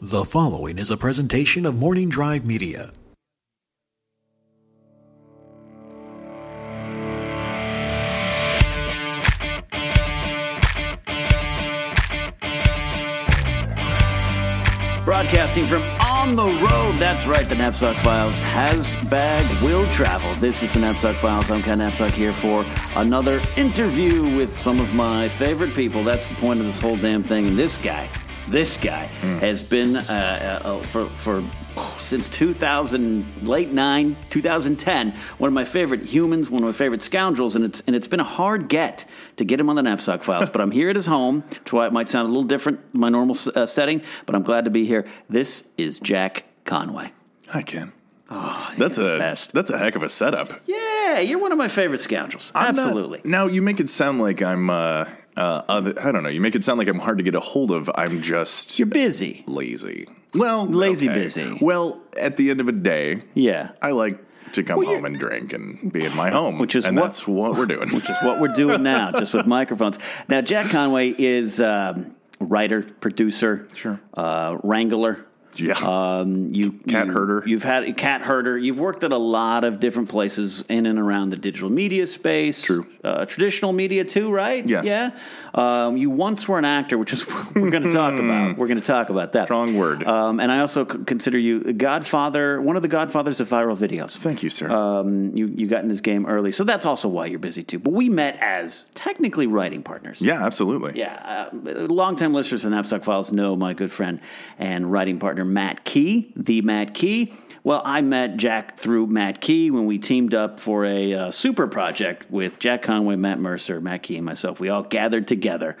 The following is a presentation of Morning Drive Media. Broadcasting from on the road. That's right, the Napzok Files has bagged, will travel. This is the Napzok Files. I'm Ken Napzok here for another interview with some of my favorite people. That's the point of this whole damn thing. And this guy, this guy has been uh, uh, for for since 2000 late 9 2010 one of my favorite humans one of my favorite scoundrels and it's and it's been a hard get to get him on the napzok files but i'm here at his home that's why it might sound a little different my normal uh, setting but i'm glad to be here this is jack conway Hi, Ken. that's a that's a heck of a setup. yeah you're one of my favorite scoundrels I'm not- absolutely now you make it sound like I'm. Uh, uh, other, I don't know. You make it sound like I'm hard to get a hold of. I'm just you're busy lazy. Well, Lazy okay. busy. Well, at the end of a day, yeah I like to come Well, home and drink and be in my home, Which is and what- that's what we're doing. which is what we're doing now, just with microphones. Now, Jack Conway is um, writer, producer, Sure. uh, wrangler. Yeah, Um, you Cat you- herder. You've had cat herder. You've worked at a lot of different places in and around the digital media space. True. Uh, traditional media too, right? Yes. Yeah. Um, you once were an actor, which is what we're going to talk about. We're going to talk about that. Strong word. Um, and I also c- consider you a Godfather, one of the Godfathers of viral videos. Thank you, sir. Um, you you got in this game early, so that's also why you're busy too. But we met as technically writing partners. yeah, absolutely. Yeah, uh, longtime listeners to the Napzok Files know my good friend and writing partner Matt Key, the Matt Key. Well, I met Jack through Matt Key when we teamed up for a uh, super project with Jack Conway, Matt Mercer, Matt Key, and myself. We all gathered together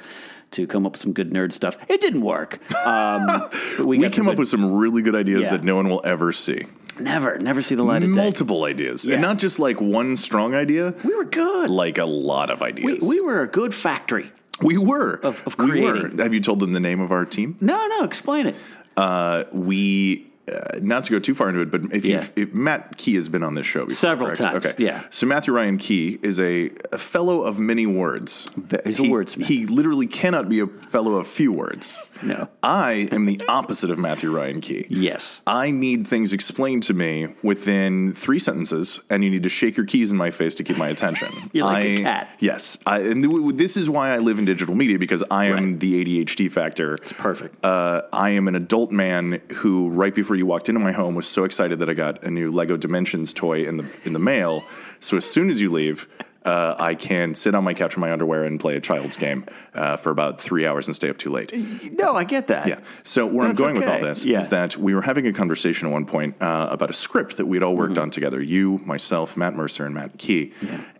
to come up with some good nerd stuff. It didn't work. Um, we, We came up with some really good ideas Yeah. that no one will ever see. never, never see the light of day. Multiple ideas, Yeah. and not just like one strong idea. We were good. Like a lot of ideas. we were a good factory. We were. Of- of We were. creating. Have you told them the name of our team? No, no, explain it. Uh, we. Uh, not to go too far into it, but if Yeah. you if Matt Key has been on this show before, Several correct? times, Okay, yeah. So Matthew Ryan Key is a, a fellow of many words. He's a wordsmith. He literally cannot be a fellow of few words. No. I am the opposite of Matthew Ryan Key. Yes. I need things explained to me within three sentences, and you need to shake your keys in my face to keep my attention. You're like I, a cat. Yes, I, and th- this is why I live in digital media because I am Right. the ADHD factor. It's perfect. Uh, I am an adult man who, right before you walked into my home, was so excited that I got a new Lego Dimensions toy in the in the mail. So as soon as you leave. Uh, I can sit on my couch in my underwear and play a child's game uh, for about three hours and stay up too late. no, I get that. Yeah. So where I'm That's going with all this Yeah. is that we were having a conversation at one point uh, about a script that we'd all worked Mm-hmm. on together. You, myself, Matt Mercer, and Matt Key.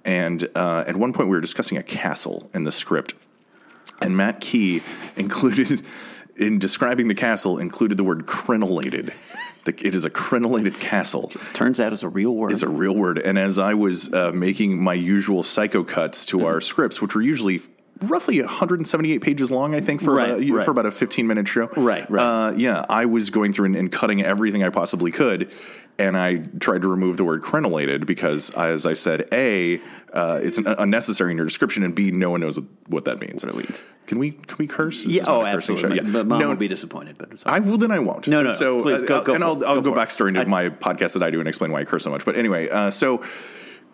And uh, at one point we were discussing a castle in the script, and Matt Key included in describing the castle included the word crenulated. The, it is a crenellated castle. Turns out it's a real word. It's a real word. And as I was uh, making my usual psycho cuts to our scripts, which were usually roughly 178 pages long, I think, for Right, right. for about a 15 minute show. Right, right. Uh, yeah, I was going through and, and cutting everything I possibly could, and I tried to remove the word crenellated because, as I said, a uh, it's an, unnecessary in your description, and b no one knows what that means. What it means. Can we can we curse? This yeah, oh, absolutely. Yeah. But mom no, will be disappointed. But I will. Then I won't. No, no, no. So, Please, uh, go- go and I'll. I'll Go go, backstory into my podcast that I do and explain why I curse so much. But anyway, uh, so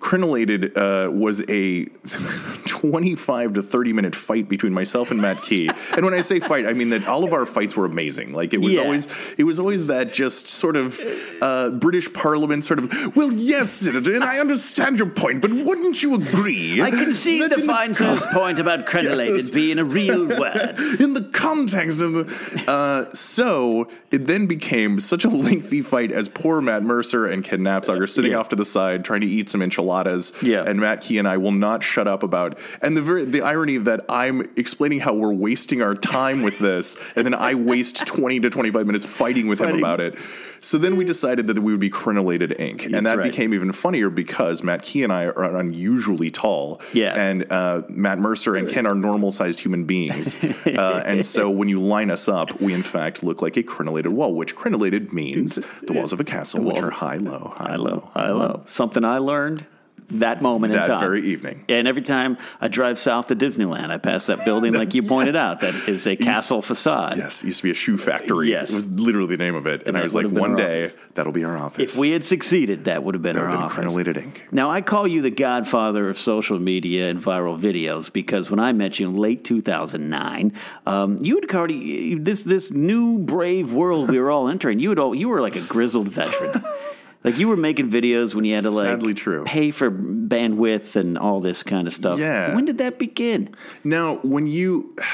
crenulated uh, was a 25 to 30 minute fight between myself and Matt Key. and when I say fight, I mean that all of our fights were amazing. Like it was Yeah. always, it was always that just sort of uh, British Parliament sort of. Well, yes, Senator, and I understand your point, but wouldn't you agree? I can see that the in fine sir's point about crenulated Yes. being a real word. in the context of the. Uh, so it then became such a lengthy fight as poor Matt Mercer and Ken Napzok are sitting Yeah. off to the side trying to eat some enchiladas coladas. Yeah. And Matt Key and I will not shut up about. And the very the irony that I'm explaining how we're wasting our time with this, and then I waste 20 to 25 minutes fighting with him about it. So then we decided that we would be crenellated ink, and that right. became even funnier because Matt Key and I are unusually tall. Yeah. And uh, Matt Mercer and Ken are normal sized human beings. uh, and so when you line us up, we in fact look like a crenellated wall, which crenellated means the walls of a castle, which are high, low, high, low, I love something I learned that moment in That time. very evening. And every time I drive south to Disneyland, I pass that building, like you pointed out, that is a castle facade. Yes, it used to be a shoe factory. Yes. It was literally the name of it. And, that I was like, one day, office. that'll be our office. If we had succeeded, that would have been that our office. been crenolated ink. Now, I call you the godfather of social media and viral videos because when I met you in late 2009, um, you had already this this new brave world we were all entering. You had all, you were like a grizzled veteran. like you were making videos when you had to like Sadly true. pay for bandwidth and all this kind of stuff. Yeah. When did that begin? Now, when you.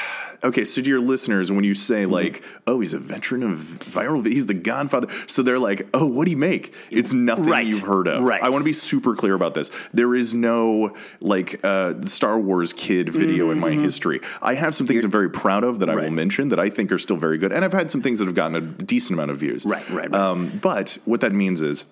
Okay, so to your listeners, when you say Mm-hmm. like, "Oh, he's a veteran of viral, vi- he's the Godfather," so they're like, "Oh, what do he make?" It's nothing Right, you've heard of. right. I want to be super clear about this. There is no like uh, Star Wars kid video in my history. I have some things I'm very proud of that I will Mm-hmm. Right. mention that I think are still very good, and I've had some things that have gotten a decent amount of views. Right, right, right. Um, but what that means is.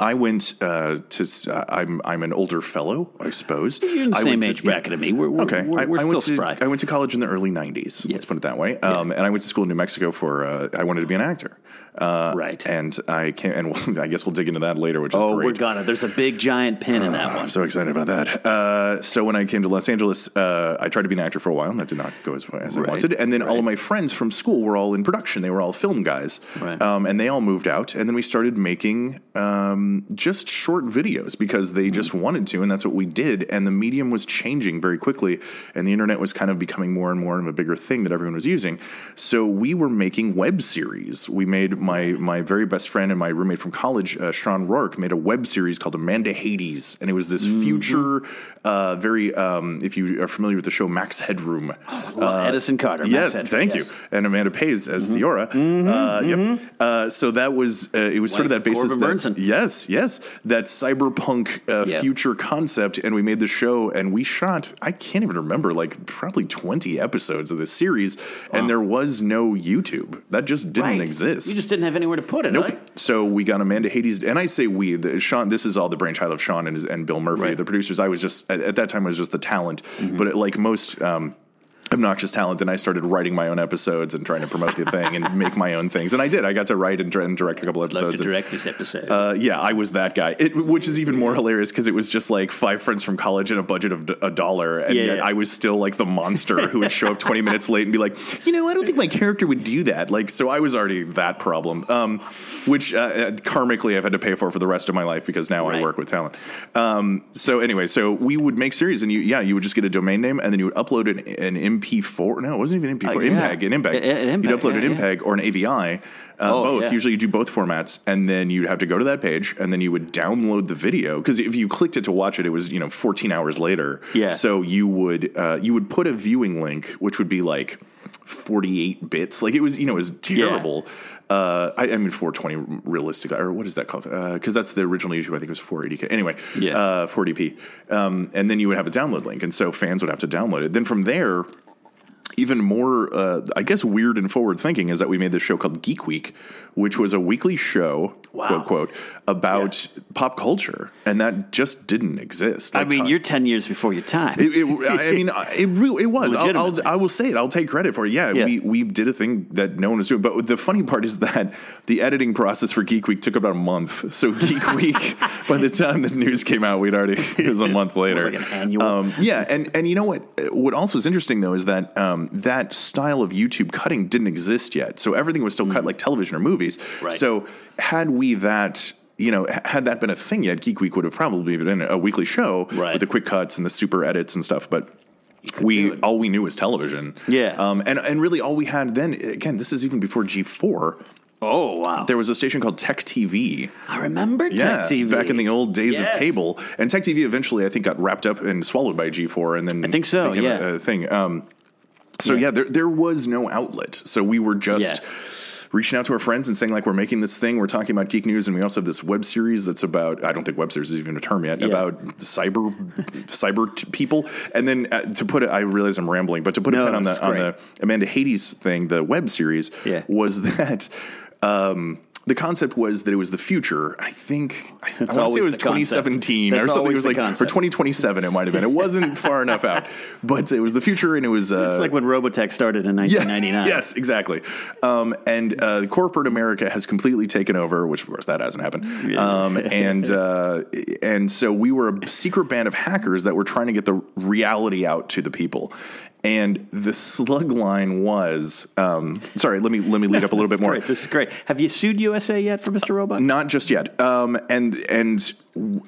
I went uh, to. Uh, I'm I'm an older fellow, I suppose. You're in the I same went to- age bracket of me. We're, we're, Okay, we're, I, we're I still went to spry. I went to college in the early '90s. Let's put it that way. Um, And I went to school in New Mexico for. Uh, I wanted to be an actor. Uh, Right. And I can't, and I guess we'll dig into that later, which is oh, great. we're gonna. There's a big giant pin in that one. I'm so excited about that. Uh, so when I came to Los Angeles, uh, I tried to be an actor for a while, and that did not go as, as Right, I wanted. And then all of my friends from school were all in production; they were all film guys, Right. um, and they all moved out. And then we started making um, just short videos because they just wanted to, and that's what we did. And the medium was changing very quickly, and the internet was kind of becoming more and more of a bigger thing that everyone was using. So we were making web series. We made my my very best friend and my roommate from college, uh, Sean Rourke, made a web series called Amanda Hades, and it was this future, uh, very. Um, if you are familiar with the show Max Headroom, Well, Edison Carter. Yes, Headroom, thank yes. you. And Amanda Pays as Theora. uh, Yep. Uh, so that was uh, it was sort of that basis. That, yes, yes, that cyberpunk uh, Yep. future concept, and we made the show, and we shot. I can't even remember, like probably twenty episodes of this series, and there was no YouTube. That just didn't Right. exist. You just didn't have anywhere to put it. Nope. right? So we got Amanda Hades, and I say we. The, Sean, this is all the brainchild of Sean and, his, and Bill Murphy, Right. Mm-hmm. the producers. I was just at, at that time I was just the talent, but it, like most. Um, Obnoxious talent, and I started writing my own episodes and trying to promote the thing and make my own things, and I did. I got to write and, and direct a couple episodes. to and- direct this episode. uh, yeah, I was that guy, it, which is even more hilarious because it was just like five friends from college and a budget of a dollar, and Yeah, yet yeah. I was still like the monster who would show up twenty minutes late and be like, you know, I don't think my character would do that. Like, so I was already that problem, um, which uh, uh, karmically I've had to pay for for the rest of my life because now I work with talent. Um, so anyway, so we would make series, and you, yeah, you would just get a domain name, and then you would upload an, an MP4. No, it wasn't even MP4. Uh, yeah. MPEG, an MPEG. A- a- an You'd upload yeah, an yeah. Or an AVI. Uh, Oh, both. yeah. Usually you do both formats, and then you'd have to go to that page, and then you would download the video because if you clicked it to watch it, it was you know 14 hours later. Yeah. So you would uh, you would put a viewing link, which would be like 48 bits. Like it was you know it was terrible. Uh, I, I mean 420 realistically, or what is that called? Because that's the original issue. I think it was 480k. Anyway, Yeah. uh, 40p, um, and then you would have a download link, and so fans would have to download it. Then from there even more, uh, I guess, weird and forward thinking is that we made this show called Geek Week, which was a weekly show, Wow. quote, quote, about pop culture. And that just didn't exist. I mean, you're 10 years before your time. it, it, I mean, it it was. I'll, I'll, I will say it. I'll take credit for it. Yeah, Yeah. we we did a thing that no one was doing. But the funny part is that the editing process for Geek Week took about a month. So Geek Week, by the time the news came out, we'd already it was a month later. like an annual. Um, yeah, and and you know what? What also is interesting though is that um, that style of YouTube cutting didn't exist yet. So everything was still cut like television or movies. Mm. Right. So had we that. You know, had that been a thing yet, Geek Week would have probably been a weekly show Right. with the quick cuts and the super edits and stuff. But we all we knew was television. Yeah. Um, and and really all we had then again, this is even before G four. oh, wow. There was a station called Tech TV. I remember Tech TV. back in the old days Yes. of cable, and Tech TV eventually, I think, got wrapped up and swallowed by G four, and then I think so, became a- yeah. a, thing. Um, so Yeah. yeah, there there was no outlet, so we were just. Yeah. Reaching out to our friends and saying like we're making this thing. We're talking about geek news, and we also have this web series that's about. I don't think web series is even a term yet Yeah. about cyber cyber t- people. And then uh, to put it, I realize I'm rambling, but to put No, a pin on the on the Amanda Hades thing, the web series Yeah. was that. Um, the concept was that it was the future. I think I, I want to say it was the concept. 2017 or something. It was like for concept. 2027. It might have been. It wasn't far enough out, but it was the future, and it was. Uh, It's like when Robotech started in 1999. Yes, exactly. Um, and uh, corporate America has completely taken over, which of course that hasn't happened. Um, and uh, and so we were a secret band of hackers that were trying to get the reality out to the people. And the slug line was um, sorry. Let me let me lead up a little bit more. Great. This is great. Have you sued USA yet for Mr. Robot? Not just yet. Um, and and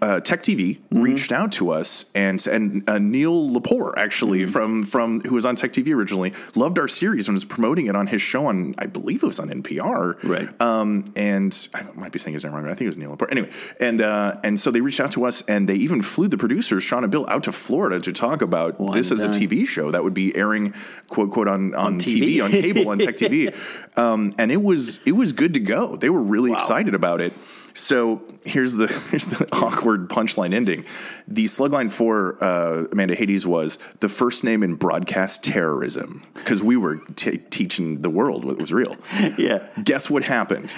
uh, Tech TV reached out to us, and and uh, Neil Lepore actually from from who was on Tech TV originally loved our series and was promoting it on his show on I believe it was on NPR. Right. Um, and I might be saying his name wrong. but I think it was Neil Lepore. Anyway, and uh, and so they reached out to us, and they even flew the producers Sean and Bill out to Florida to talk about One this as a. TV show that would be airing quote quote on on, TV. TV on cable on Tech TV. Um, and it was it was good to go. They were really excited about it. So here's the here's the awkward punchline ending. The slugline for uh, Amanda Hades was the first name in broadcast terrorism because we were t- teaching the world what was real. yeah. Guess what happened?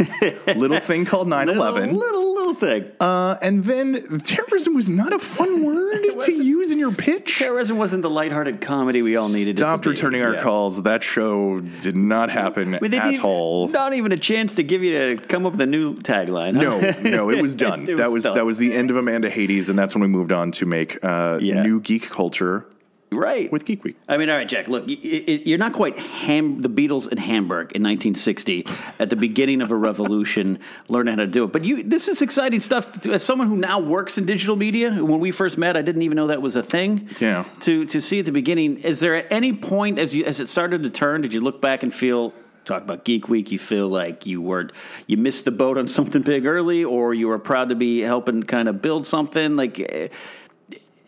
Little thing called 9 Little, 11. little, thing. Uh, and then terrorism was not a fun word to use in your pitch. Terrorism wasn't the lighthearted comedy we all needed. Stopped returning our Yeah. calls. That show did not happen But they at didn't- all. Not even a chance to give you to come up with a new tagline. huh? No, no, it was done. It that was was that was the end of Amanda Hades, and that's when we moved on to make uh, Yeah. new geek culture right. with Geek Week. I mean, all right, Jack. Look, you're not quite ham- the Beatles in Hamburg in 1960 at the beginning of a revolution, learning how to do it. But you, this is exciting stuff. To, as someone who now works in digital media, when we first met, I didn't even know that was a thing. Yeah. To to see at the beginning, is there at any point as you as it started to turn, did you look back and feel? Talk about Geek Week. You feel like you were you missed the boat on something big early, or you were proud to be helping kind of build something. Like, eh,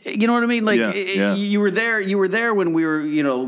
you know what I mean? Like Yeah, yeah. you were there. You were there when we were, you know,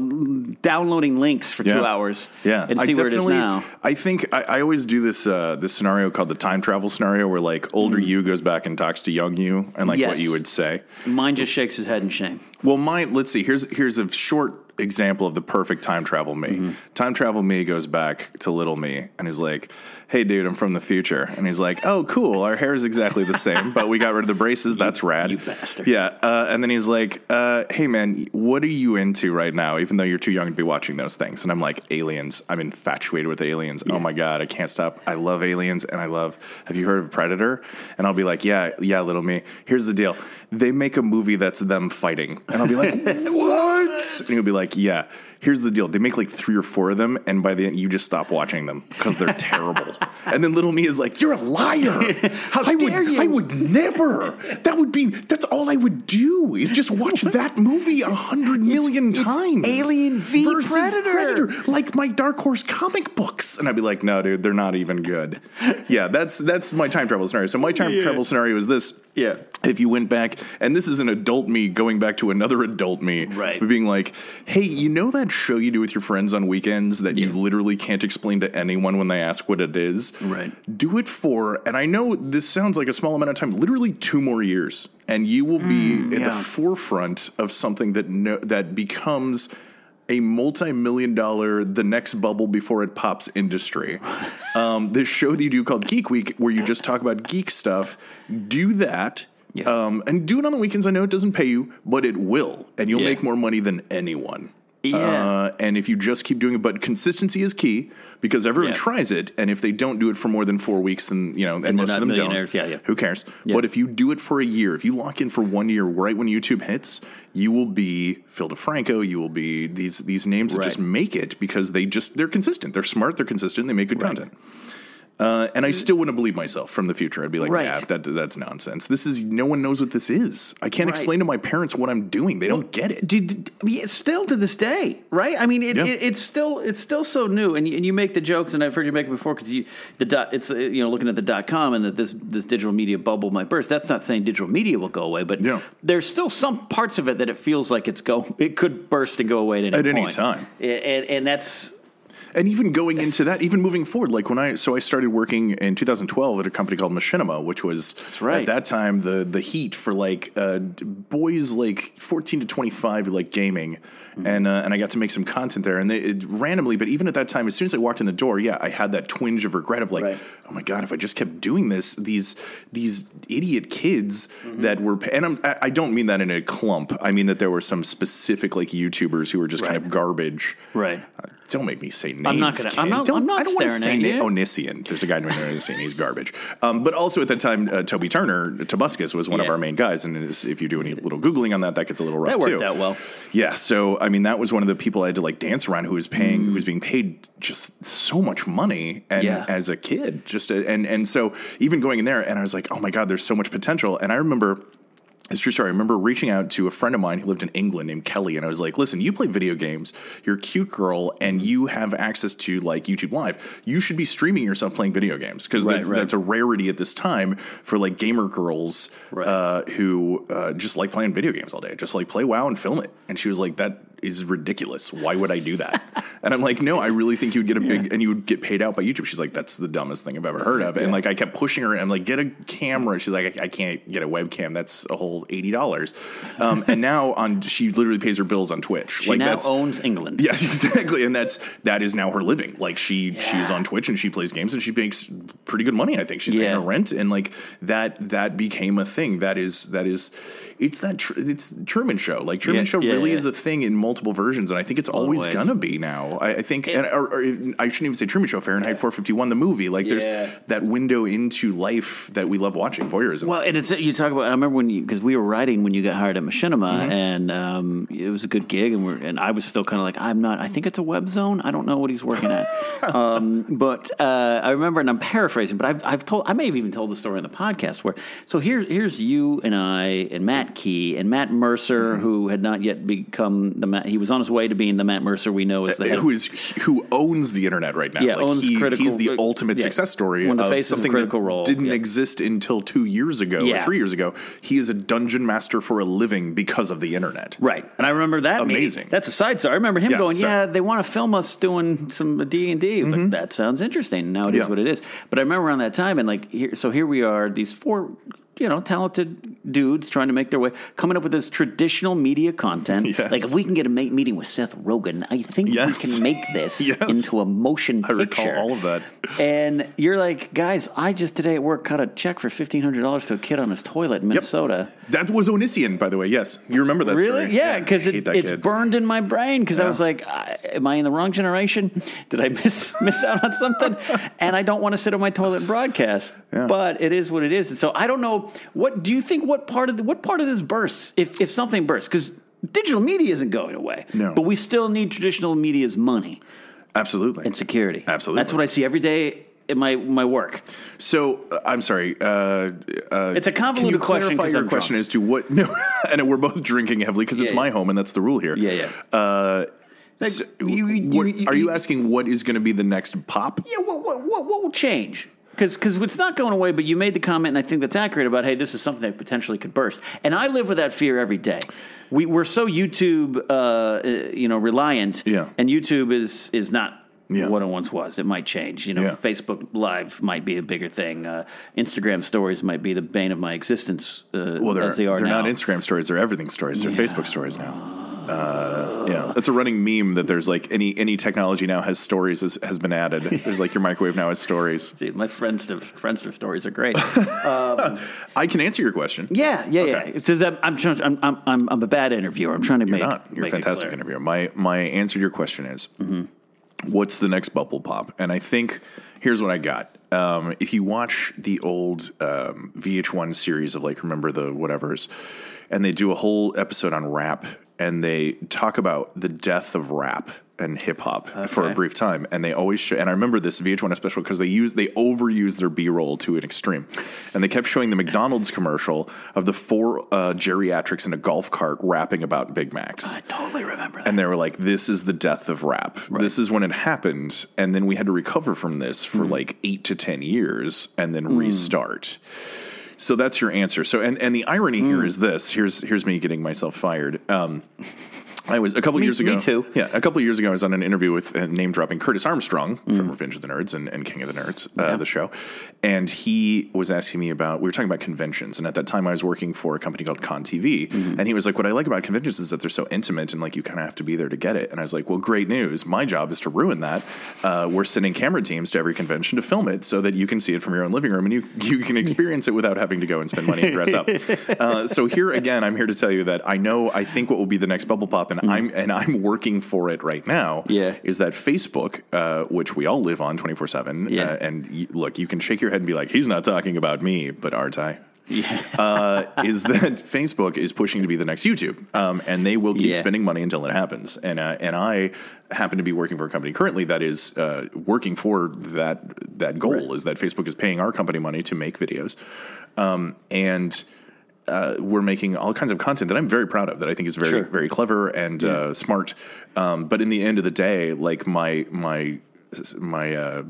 downloading links for two Yeah. hours. Yeah, and see I where it is now. I think I, I always do this uh, this scenario called the time travel scenario, where like older you goes back and talks to young you, and like Mm. Yes. what you would say. Mine just shakes his head in shame. Well, mine. Let's see. Here's here's a short example of the perfect time travel me. Mm-hmm. Time travel me goes back to little me, and he's like, "Hey, dude, I'm from the future," and he's like, "Oh, cool. Our hair is exactly the same, but we got rid of the braces. That's rad." you bastard. Yeah. Uh, and then he's like, uh, "Hey, man, what are you into right now? Even though you're too young to be watching those things." And I'm like, "Aliens. I'm infatuated with aliens. Oh my god, I can't stop. I love aliens, and I love. Have you heard of Predator?" And I'll be like, "Yeah, yeah, little me. Here's the deal." They make a movie that's them fighting. And I'll be like, what? And he'll be like, yeah. Here's the deal. They make like three or four of them, and by the end, you just stop watching them because they're terrible. And then little me is like, "You're a liar! How I would, dare you." I would never. That would be. That's all I would do is just watch that movie a hundred million times. Alien v versus Predator. like my Dark Horse comic books. And I'd be like, no, dude, they're not even good. Yeah, that's that's my time travel scenario. So my time travel scenario is this. Yeah. If you went back, and this is an adult me going back to another adult me, Right. Being like, hey, you know that show you do with your friends on weekends that you literally can't explain to anyone when they ask what it is? Right. Do it for, and I know this sounds like a small amount of time, literally two more years, and you will be at the Mm, forefront of something that no, that becomes a multi-million dollar the next bubble before it pops industry um, this show that you do called geek week where you just talk about geek stuff do that Yeah. um, and do it on the weekends i know it doesn't pay you but it will and you'll Yeah. make more money than anyone Yeah. uh, and if you just keep doing it, but consistency is key because everyone Yeah. tries it, and if they don't do it for more than four weeks, then you know, and, they're most of them don't. Yeah, yeah. Who cares? Yeah. But if you do it for a year, if you lock in for one year, right when YouTube hits, you will be Phil DeFranco. You will be these these names that just make it because they just they're consistent. They're smart. They're consistent. They make good content. Uh, and I still wouldn't believe myself from the future. I'd be like, Right. yeah, that, that's nonsense. This is no one knows what this is. I can't Right. explain to my parents what I'm doing. They don't get it. Did, I mean, still to this day, right? I mean, it, Yeah. it, it's still it's still so new, and you, and you make the jokes, and I've heard you make it before because you the dot it's uh, you know looking at the dot com and that this this digital media bubble might burst. That's not saying digital media will go away, but Yeah. there's still some parts of it that it feels like it's go it could burst and go away at any, At any time. and, and, and that's and even going into that, even moving forward, like when I so I started working in 2012 at a company called Machinima, which was right. at that time the the heat for like uh, boys like 14 to 25 who like gaming, Mm-hmm. and uh, and I got to make some content there, and they, it, randomly, but even at that time, as soon as I walked in the door, yeah, I had that twinge of regret of like, Right. oh my god, if I just kept doing this, these these idiot kids Mm-hmm. that were, and I'm, I I don't mean that in a clump. I mean that there were some specific like YouTubers who were just kind of garbage. Right. Uh, don't make me say names. not gonna- I'm not- Don't, I'm not I don't want to say na-. Onision. There's a guy named Onision. He's garbage. Um, but also at that time, uh, Toby Turner, Tobuscus, was one of our main guys. And if you do any little googling on that, that gets a little rough That worked too. out well. Yeah. So I mean, that was one of the people I had to like dance around who was paying, Mm. who was being paid just so much money, and Yeah. as a kid, just a, and and so even going in there, and I was like, oh my god, there's so much potential. And I remember. It's true story. I remember reaching out to a friend of mine who lived in England named Kelly, and I was like, "Listen, you play video games. You're a cute girl, and you have access to like YouTube Live. You should be streaming yourself playing video games because Right, that's, right. that's a rarity at this time for like gamer girls Right. uh, who uh, just like playing video games all day. Just like play WoW and film it." And she was like, "That is ridiculous. Why would I do that?" and I'm like, "No, I really think you would get a big and you would get paid out by YouTube." She's like, "That's the dumbest thing I've ever heard of." And like, I kept pushing her. and I'm like, "Get a camera." She's like, I, "I can't get a webcam. That's a whole eighty dollars." Um, and now on, she literally pays her bills on Twitch. She like now that's owns England. Yes, exactly, and that's that is now her living. Like she she's Yeah. on Twitch and she plays games and she makes pretty good money. I think she's Yeah. paying her rent and like that that became a thing. That is that is it's that tr- it's Truman Show. Like Truman Yeah, Show yeah, really yeah. is a thing in multiple versions, and I think it's always ways. gonna be now. I, I think, and, or, or I shouldn't even say Truman Show. Fahrenheit 451, the movie. Like there's that window into life that we love watching. Voyeurism. Well, and it's you talk about. I remember when you because we were writing when you got hired at Machinima, Mm-hmm. and um, it was a good gig, and we're and I was still kind of like I'm not. I think it's a web zone. I don't know what he's working at, um, but uh, I remember, and I'm paraphrasing, but I've I've told I may have even told the story on the podcast where so here's here's you and I and Matt Key and Matt Mercer Mm-hmm. who had not yet become the Matt. He was on his way to being the Matt Mercer we know as the head. who is who owns the internet right now? Yeah, like owns he, critical- he's the uh, ultimate yeah, success story of the of of something Critical that Role, didn't yeah. exist until two years ago Yeah. or three years ago. He is a dungeon master for a living because of the internet. Right, and I remember that meeting. Amazing. That's a side story. I remember him going. "Yeah, they want to film us doing some D and D." Like that sounds interesting. Now it is what it is. But I remember around that time, and like, here, so here we are, these four, you know, talented dudes trying to make their way, coming up with this traditional media content. Yes. Like, if we can get a ma- meeting with Seth Rogen, I think Yes. we can make this Yes. into a motion I picture. recall all of that. And you're like, guys, I just today at work cut a check for fifteen hundred dollars to a kid on his toilet in Minnesota. That was Onision, by the way. Yes, you remember that Really? story? Yeah, because I hate it, it's kid. burned in my brain. Because I was like, I, "Am I in the wrong generation? Did I miss miss out on something?" and I don't want to sit on my toilet and broadcast. Yeah. But it is what it is. And so I don't know. What do you think? What part of the, what part of this bursts? If if something bursts, because digital media isn't going away. No. but we still need traditional media's money Absolutely. and security. Absolutely. that's what I see every day in my my work. So uh, I'm sorry. Uh, uh, It's a can convoluted you question clarify your I'm question drunk. as to what? No, and we're both drinking heavily because it's Yeah, my home and that's the rule here. Yeah, yeah. Uh, so you- you- what- you- are you you- asking what is going to be the next pop? Yeah, what what what, what will change? Because because it's not going away. But you made the comment, and I think that's accurate about hey, this is something that potentially could burst. And I live with that fear every day. We we're so YouTube, uh, you know, reliant. Yeah. And YouTube is is not. Yeah. What it once was, it might change. You know, Yeah. Facebook Live might be a bigger thing. Uh, Instagram stories might be the bane of my existence. Uh, Well, they're, as they are they're now. not Instagram stories; they're everything stories. They're Facebook stories now. Uh, yeah, that's a running meme that there's like any any technology now has stories has, has been added. There's like your microwave now has stories. Dude, my Friendster, Friendster stories are great. I can answer your question. yeah, yeah, yeah. Okay. It's just that I'm, trying, I'm, I'm, I'm, I'm a bad interviewer. I'm trying to You're make. not. You're a make it fantastic clear. interviewer. My my answer to your question is, what's the next bubble pop? And I think here's what I got. Um, if you watch the old um, VH1 series of like remember the whatevers, and they do a whole episode on rap, and they talk about the death of rap and hip hop for a brief time, and they always show. And I remember this VH1 special because they use they overuse their B roll to an extreme, and they kept showing the McDonald's commercial of the four uh, geriatrics in a golf cart rapping about Big Macs. I totally remember that. And they were like, "This is the death of rap. This is when it happened." And then we had to recover from this for Hmm. like eight to ten years, and then restart. So that's your answer. So, and and the irony Hmm. here is this. Here's here's me getting myself fired. Um, I was a couple Me- years ago. me too. Yeah, a couple years ago, I was on an interview with uh, name dropping Curtis Armstrong from Revenge of the Nerds and, and King of the Nerds, uh, the show, and he was asking me about. We were talking about conventions, and at that time, I was working for a company called Con TV, and he was like, "What I like about conventions is that they're so intimate, and like you kind of have to be there to get it." And I was like, "Well, great news! My job is to ruin that. Uh, we're sending camera teams to every convention to film it, so that you can see it from your own living room, and you you can experience it without having to go and spend money and dress up." Uh, so here again, I'm here to tell you that I know I think what will be the next bubble pop, and I'm and I'm working for it right now. Yeah. is that Facebook, uh, which we all live on 24 seven. Yeah. Uh, and y- look, you can shake your head and be like, "He's not talking about me," but aren't I? uh, is that Facebook is pushing to be the next YouTube, um, and they will keep Yeah. spending money until it happens. And uh, and I happen to be working for a company currently that is uh, working for that that goal is that Facebook is paying our company money to make videos, um, and. Uh, we're making all kinds of content that I'm very proud of. That I think is very, Sure. very clever and uh, smart. Um, but in the end of the day, like my my my uh,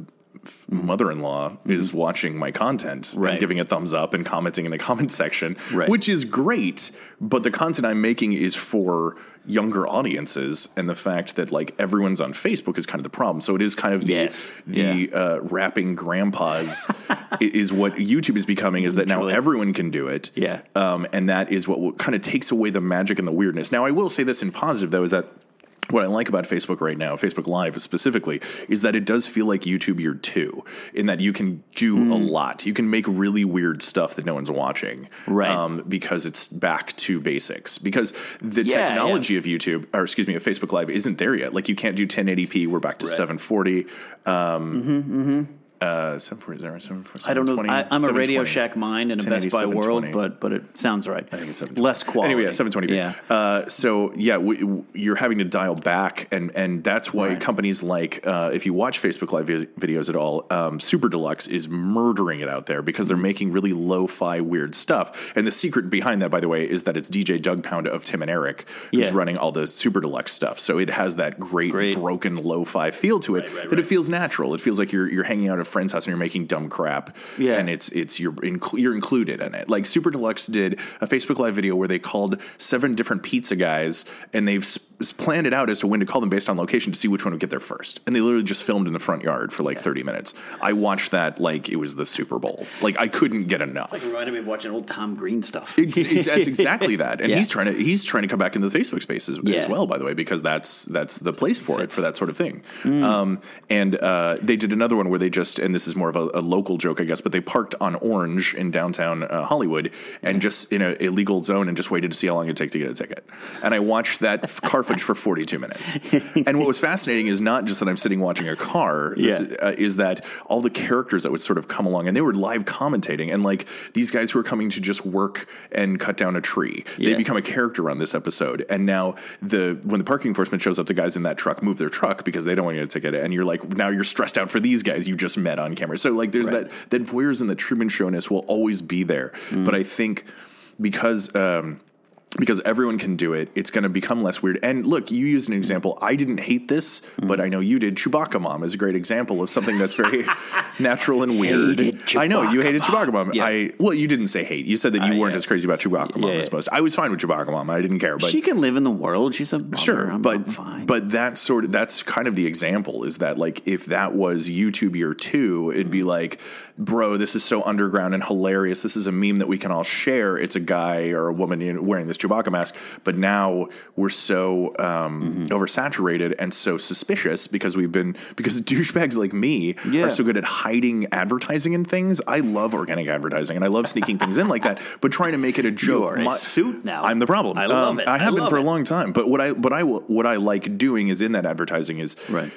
mother-in-law is watching my content Mm-hmm. Right. and giving a thumbs up and commenting in the comment section, Right. which is great. But the content I'm making is for younger audiences, and the fact that like everyone's on Facebook is kind of the problem. So it is kind of the Yes. the uh, rapping grandpas is what YouTube is becoming. Is that now Literally. everyone can do it? Yeah. um, and that is what kind of takes away the magic and the weirdness. Now, I will say this in positive though is that. What I like about Facebook right now, Facebook Live specifically, is that it does feel like YouTube Year Two, in that you can do a Hmm. lot. You can make really weird stuff that no one's watching, Right. Um, because it's back to basics. Because the Yeah, technology of YouTube, or excuse me, of Facebook Live, isn't there yet. Like you can't do 1080p. We're back to 740. Um, uh, 740, 740, I don't know. I, I'm a Radio Shack mind and a Best Buy World, but but it sounds right. I think it's 720. less quality. Anyway, yeah, 720p. Yeah. Uh, so yeah, we, w- you're having to dial back, and and that's why Right. companies like uh, if you watch Facebook Live vi- videos at all, um, Super Deluxe is murdering it out there because they're making really lo-fi weird stuff. And the secret behind that, by the way, is that it's DJ Doug Pound of Tim and Eric who's Yeah. running all the Super Deluxe stuff. So it has that great, Great. broken lo-fi feel to it that it feels natural. It feels like you're you're hanging out at friend's house and you're making dumb crap. Yeah. and it's it's you're inclu- you're included in it. Like Super Deluxe did a Facebook Live video where they called seven different pizza guys, and they've s- s- planned it out as to when to call them based on location to see which one would get there first. And they literally just filmed in the front yard for like 30 minutes. I watched that like it was the Super Bowl. Like I couldn't get enough. It's like reminded me of watching old Tom Green stuff. It's, it's, that's exactly that, and Yeah. he's trying to he's trying to come back into the Facebook spaces as, as well. By the way, because that's that's the place for it for that sort of thing. Um, and uh, they did another one where they just and this is more of a, a local joke, I guess, but they parked on Orange in downtown uh, Hollywood and just in an illegal zone and just waited to see how long it'd take to get a ticket. And I watched that car footage for 42 minutes. And what was fascinating is not just that I'm sitting watching a car. This, Yeah. uh, is that all the characters that would sort of come along and they were live commentating and like these guys who are coming to just work and cut down a tree they become a character on this episode and now the when the parking enforcement shows up the guys in that truck move their truck because they don't want to get a ticket and you're like now you're stressed out for these guys you just met on camera so like there's Right. that that voyeurism the truman showness will always be there Mm. but i think because um because everyone can do it, it's going to become less weird. And look, you used an example. I didn't hate this, Mm. but I know you did. Chewbacca Mom is a great example of something that's very natural and weird. I know you hated Chewbacca Mom. Yeah. I well, you didn't say hate. You said that you Uh, weren't yeah. as crazy about Chewbacca Mom Yeah, as most. I was fine with Chewbacca Mom. I didn't care, but she can live in the world. She's a mother. Sure, I'm, but I'm fine. but that's sort of that's kind of the example is that like if that was YouTube year two, it'd Mm-hmm. be like, bro, this is so underground and hilarious. This is a meme that we can all share. It's a guy or a woman wearing this Chewbacca mask, but now we're so um, Mm-hmm. oversaturated and so suspicious because we've been because douchebags like me Yeah. are so good at hiding advertising and things. I love organic advertising and I love sneaking things in like that, but trying to make it a joke. are a suit now. I'm the problem. I love Um, it. I I have been love for a long time. But what I what I what I like doing is in that advertising is right.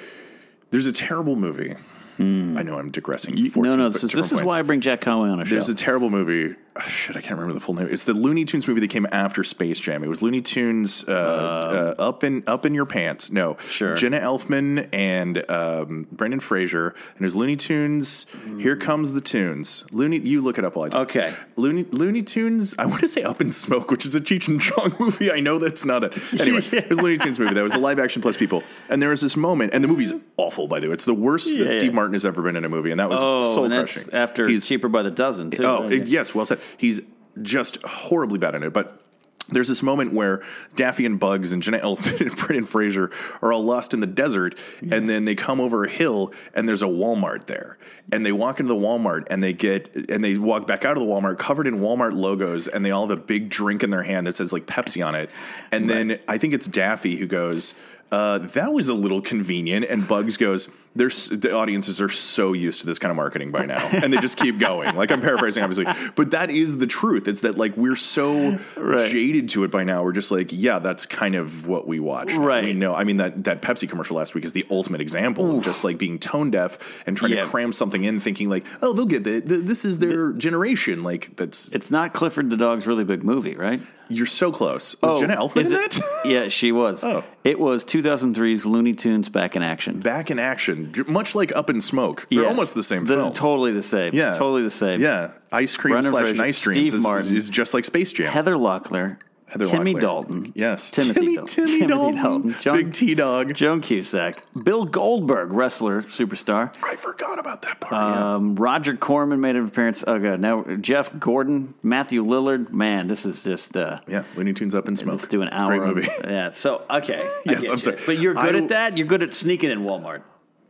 there's a terrible movie. I know I'm digressing. 14 Hmm. No, no. This is, this is why I bring Jack Conway on a show. There's a terrible movie. oh, shit, I can't remember the full name. It's the Looney Tunes movie that came after Space Jam. It was Looney Tunes uh, uh, up in up in your pants. No, Sure. Jenna Elfman and um, Brendan Fraser, and there's Looney Tunes. Here comes the tunes. Looney, you look it up while I talk. Okay. Looney Looney Tunes. I want to say Up in Smoke, which is a Cheech and Chong movie. I know that's not a. Anyway, it was a Looney Tunes movie. That was a live action plus people. And there was this moment, and the movie's awful. By the way, it's the worst Yeah, that Steve yeah. Martin has ever been in a movie, and that was oh, soul crushing. after He's- Cheaper by the Dozen, too. Oh, right? yes, well said. He's just horribly bad in it, but there's this moment where Daffy and Bugs and Jeanette Elfman and Brendan Fraser are all lost in the desert, and then they come over a hill and there's a Walmart there, and they walk into the Walmart and they get and they walk back out of the Walmart covered in Walmart logos, and they all have a big drink in their hand that says like Pepsi on it, and then I think it's Daffy who goes. Uh, that was a little convenient, and Bugs goes. There's the audiences are so used to this kind of marketing by now, and they just keep going. Like I'm paraphrasing, obviously, but that is the truth. It's that like we're so Right. jaded to it by now. We're just like, yeah, that's kind of what we watch. Right. We know. I mean that that Pepsi commercial last week is the ultimate example of just like being tone deaf and trying Yeah. to cram something in, thinking like, oh, they'll get it. Th- This is their generation. Like that's It's not Clifford the dog's really big movie, right? you're so close. Was Oh, Jenna Elfman is in it? that? yeah, she was. Oh. It was 2003's Looney Tunes Back in Action. Back in action, much like Up in Smoke. They're Yes. almost the same They're film. Totally the same. Yeah, Totally the same. Yeah, ice cream Brendan slash nice dreams is, is, is just like Space Jam. Heather Locklear. Heather Timmy Locklear. Dalton. Yes, Timothy Timmy, Dalton. Timmy Timothy Dalton. Dalton. John- Big T Dog. Joan Cusack. Bill Goldberg, wrestler, superstar. I forgot about that part. yeah. Um, Roger Corman made an appearance. Oh, God. Now, Jeff Gordon, Matthew Lillard. Man, this is just. Uh, Yeah, Looney Tunes Up in Smoke. Let's do an hour. Great movie. Of, yeah. So okay. Yes, I'm you. sorry. But you're good I- at that. You're good at sneaking in Walmart.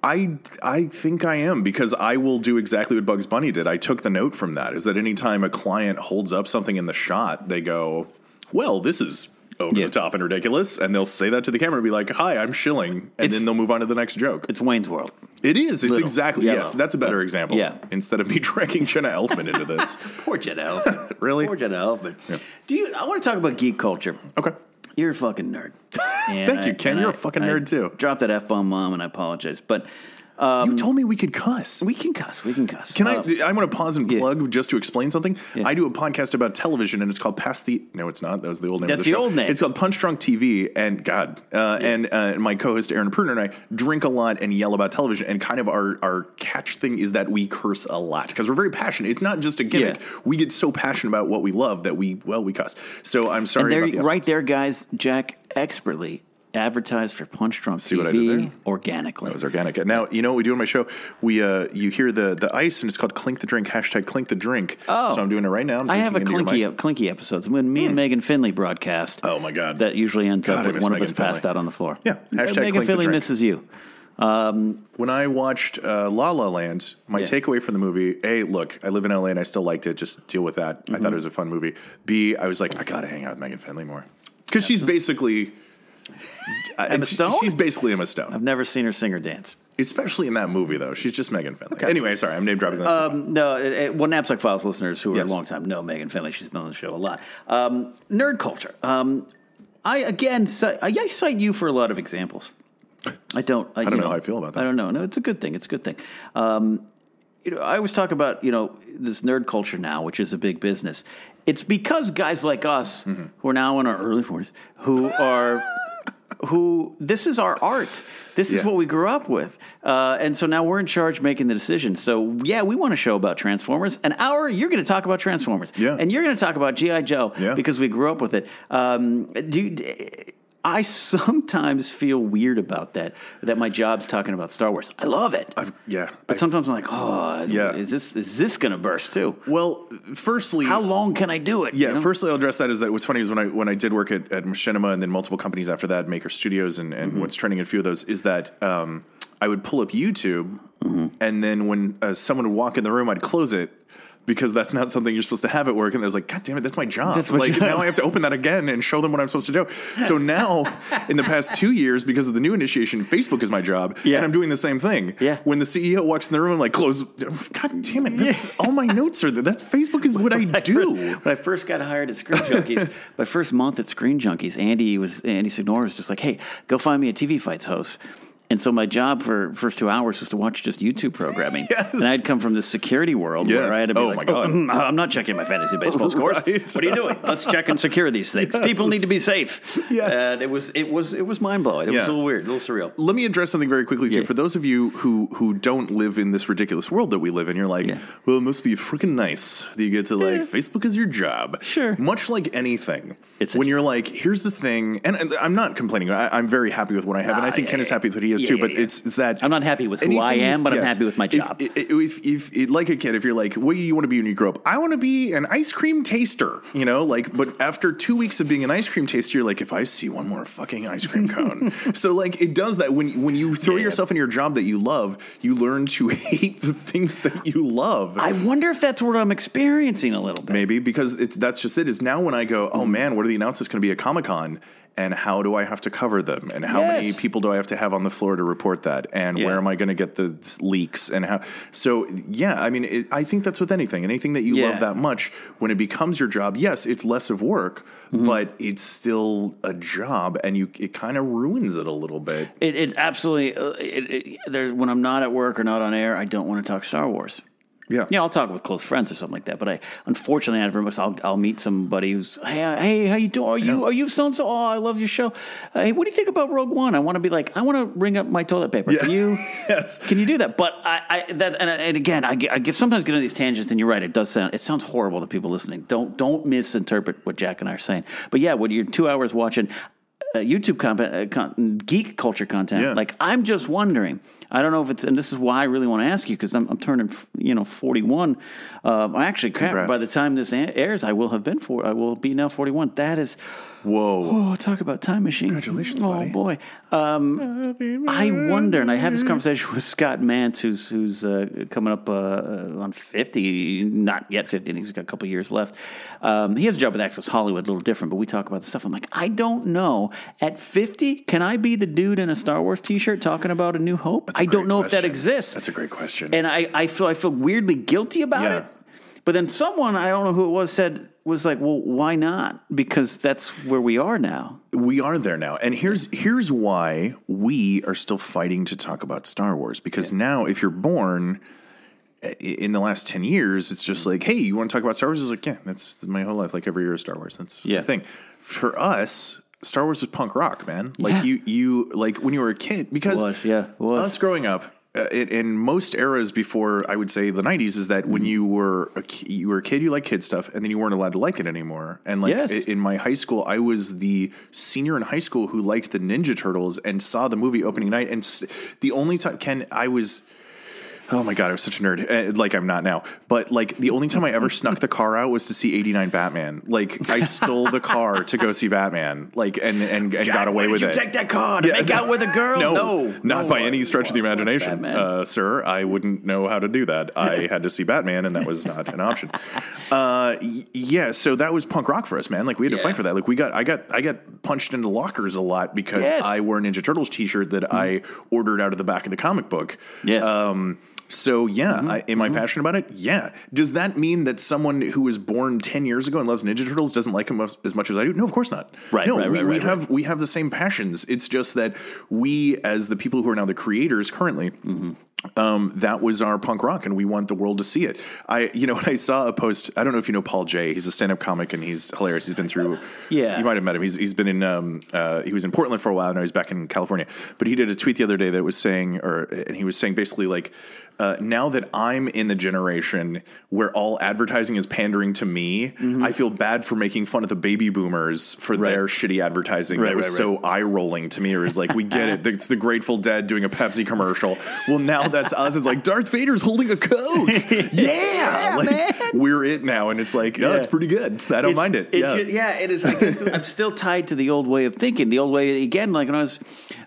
I I think I am because I will do exactly what Bugs Bunny did. I took the note from that. Is that anytime a client holds up something in the shot, they go, "Well, this is over Yeah. the top and ridiculous," and they'll say that to the camera, and be like, "Hi, I'm shilling," and It's- then they'll move on to the next joke. It's Wayne's World. It is. It's Little. exactly Yellow. yes. That's a better example. yeah. Instead of me dragging Jenna Elfman into this. Poor Jenna Elfman. Really? Poor Jenna Elfman. Do you? I want to talk about geek culture. Okay. You're a fucking nerd. Thank you, Ken. You're a fucking nerd, too. Drop that f bomb, mom, and I apologize. But you told me we could cuss. we can cuss. We can cuss. Can Uh, I? I want to pause and yeah. plug just to explain something. Yeah. I do a podcast about television, and it's called Past the. No, it's not. That was the old name. of That's the, the show. old name. It's called Punch Drunk TV, and God, uh, and uh, my co-host Aaron Pruner and I drink a lot and yell about television. And kind of our our catch thing is that we curse a lot because we're very passionate. It's not just a gimmick. Yeah. We get so passionate about what we love that we well we cuss. So I'm sorry there, right there, guys. Jack expertly advertised for Punch Drunk See TV what I did there? organically. It was organic. And now you know what we do on my show. We uh, you hear the the ice, and it's called Clink the Drink. Hashtag Clink the Drink. Oh. so I'm doing it right now. I'm I have a drinking into your clinky mic. clinky episodes when me and Megan Finley broadcast. Oh, my God. That usually ends God, I up with miss one of us passed Finley. out on the floor. Yeah, Uh, hashtag Megan clink the Finley drink. misses you. When I watched uh, La La Land, my Yeah. takeaway from the movie: A, look, I live in LA and I still liked it. Just deal with that. I Mm-hmm. thought it was a fun movie. B, I was like, I gotta hang out with Megan Finley more because she's basically Emma Stone? She's basically Emma Stone, I've never seen her sing or dance. especially in that movie though. She's just Megan Finley. Anyway, sorry, I'm name dropping. This Um, no, it, it, well, Napzok Files listeners who are Yes. a long time know Megan Finley. She's been on the show a lot. Um, nerd culture. Um, I again, cite, I, I cite you for a lot of examples. I don't. I, don't you know how I feel about that. I don't know. No, it's a good thing. It's a good thing. Um, you know, I always talk about you know this nerd culture now, which is a big business. It's because guys like us, Mm-hmm. who are now in our early forties, who are who this is our art. This is Yeah. what we grew up with, uh, and so now we're in charge making the decisions. So yeah, we want to show about Transformers. An hour, you're going to talk about Transformers, Yeah. and you're going to talk about GI Joe Yeah. because we grew up with it. Um, do you- I sometimes feel weird about that. That my job's talking about Star Wars. I love it, I've, yeah, but sometimes I'm like, oh, Yeah. is this is this going to burst too? well, firstly, How long can I do it? Yeah, you know? firstly, I'll address that. Is that what's funny is when I when I did work at, at Machinima and then multiple companies after that, Maker Studios, and, and what's trending in a few of those is that um, I would pull up YouTube, and then when uh, someone would walk in the room, I'd close it because that's not something you're supposed to have at work. And I was like, God damn it, that's my job. That's like now I have to open that again and show them what I'm supposed to do. So now, in the past two years, because of the new initiation, Facebook is my job, Yeah. and I'm doing the same thing. Yeah. When the CEO walks in the room, I'm like, close. God damn it, that's all my notes are there. That's Facebook is what I do. When I first got hired at Screen Junkies, my first month at Screen Junkies, Andy was Andy Signor was just like, "Hey, go find me a TV fights host." And so my job for first two hours was to watch just YouTube programming. Yes. And I'd come from the security world where Yes. I had to be Oh, like, my God. mm, I'm not checking my fantasy baseball scores. Right. What are you doing? Let's check and secure these things. People need to be safe. Yes. And it was it was it was mind blowing. It was a little weird, a little surreal. Let me address something very quickly too. Yeah. For those of you who who don't live in this ridiculous world that we live in, you're like, Yeah. well, it must be freaking nice that you get to like Facebook is your job. Sure. Much like anything, It's when you're like, here's the thing, and, and I'm not complaining. I, I'm very happy with what I have, and I Ah, think yeah, Ken is happy with what he ideas Yeah, too, yeah, but yeah. it's, it's that I'm not happy with who I am, you- but I'm happy with my job. If, if, if, if- like a kid, if you're like, what do you want to be when you grow up? I want to be an ice cream taster, you know, like, but after two weeks of being an ice cream taster, you're like, if I see one more fucking ice cream cone. so like, it does that when, when you throw yourself in your job that you love, you learn to hate the things that you love. I wonder if that's what I'm experiencing a little bit. Maybe because it's that's just it. Is now when I go, oh man, what are the announcements going to be at Comic Con? And how do I have to cover them? And how many people do I have to have on the floor to report that? And Yeah. where am I going to get the leaks? And how? So yeah, I mean, it, I think that's with anything. Anything that you Yeah. love that much, when it becomes your job, yes, it's less of work, Mm-hmm. but it's still a job, and you it kind of ruins it a little bit. It, it absolutely. Uh, it, it, there, when I'm not at work or not on air, I don't want to talk Star Wars. Yeah, Yeah, I'll talk with close friends or something like that. But I, unfortunately, I never. I'll, I'll meet somebody who's, hey, hey, how you doing? Are you, are you so and so? Oh, I love your show. Uh, hey, what do you think about Rogue One? I want to be like, I want to ring up my toilet paper. Can you, Yes. can you do that? But I, I that, and, and again, I get, I get sometimes get on these tangents, and you're right. It does sound, it sounds horrible to people listening. Don't, don't misinterpret what Jack and I are saying. But yeah, when you're two hours watching. Uh, YouTube content, uh, con- geek culture content. Yeah. Like I'm just wondering. I don't know if it's, and this is why I really want to ask you because I'm, I'm turning, you know, 41. Um, I actually, Congrats. by the time this airs, I will have been for, I will be now 41. That is, Whoa. oh, talk about time machine. Congratulations, oh buddy. boy. Um, I wonder, and I had this conversation with Scott Mantz, who's who's uh, coming up uh, uh, on 50, not yet 50. I think he's got a couple years left. Um, he has a job with Access Hollywood, a little different, but we talk about the stuff. I'm like, I don't know. At 50, can I be the dude in a Star Wars T-shirt talking about A New Hope? That's a I don't great know if that question. exists. That's a great question. and I, I feel I feel weirdly guilty about Yeah. it. But then someone I don't know who it was said was like, "Well, why not? Because that's where we are now." we are there now and here's here's why we are still fighting to talk about star wars because now if you're born eh, in the last 10 years it's just like hey you want to talk about star wars it's like yeah that's my whole life like every year is star wars that's Yeah. the thing for us star wars was punk rock man like Yeah. you you like when you were a kid because Was, yeah, was. us growing up uh, in, in most eras before I would say the 90s is that Mm-hmm. when you were a, you were a kid you liked kid stuff and then you weren't allowed to like it anymore and like Yes. in my high school I was the senior in high school who liked the Ninja Turtles and saw the movie opening night and the only time Ken I was Oh my god, I was such a nerd. Uh, like I'm not now, but like the only time I ever snuck the car out was to see '89 Batman. Like I stole the car to go see Batman. Like and and, and got away with did it. you take that car to Yeah, make out with a girl? No, no, not no. by any stretch of the imagination, uh, sir. I wouldn't know how to do that. I had to see Batman, and that was not an option. Uh, yeah, so that was punk rock for us, man. Like we had to Yeah. fight for that. Like we got, I got, I got punched into lockers a lot because Yes. I wore a Ninja Turtles T-shirt that I ordered out of the back of the comic book. Yes. Um, so yeah, Mm-hmm. I, am I passionate about it? Yeah. Does that mean that someone who was born ten years ago and loves Ninja Turtles doesn't like them as, much as I do? No, of course not. Right, No, right, we, right, we right, have we have the same passions. It's just that we, as the people who are now the creators currently. Mm-hmm. Um, that was our punk rock, and we want the world to see it. I, you know, I saw a post, I don't know if you know Paul J. He's a stand-up comic, and he's hilarious. He's been through, Yeah. you might have met him. He's he's been in, um, uh, he was in Portland for a while. Now he's back in California. But he did a tweet the other day that was saying, or and he was saying basically like, uh, now that I'm in the generation where all advertising is pandering to me, I feel bad for making fun of the baby boomers for their shitty advertising Right, that was right, so eye rolling to me. Or is like, we get it. It's the Grateful Dead doing a Pepsi commercial. Well, now that's us. It's like Darth Vader's holding a Coke. yeah, like we're it now, and it's like, oh, it's pretty good. I don't It's- mind it. it yeah. ju- yeah, it is. Guess I'm still tied to the old way of thinking. The old way again, like when I was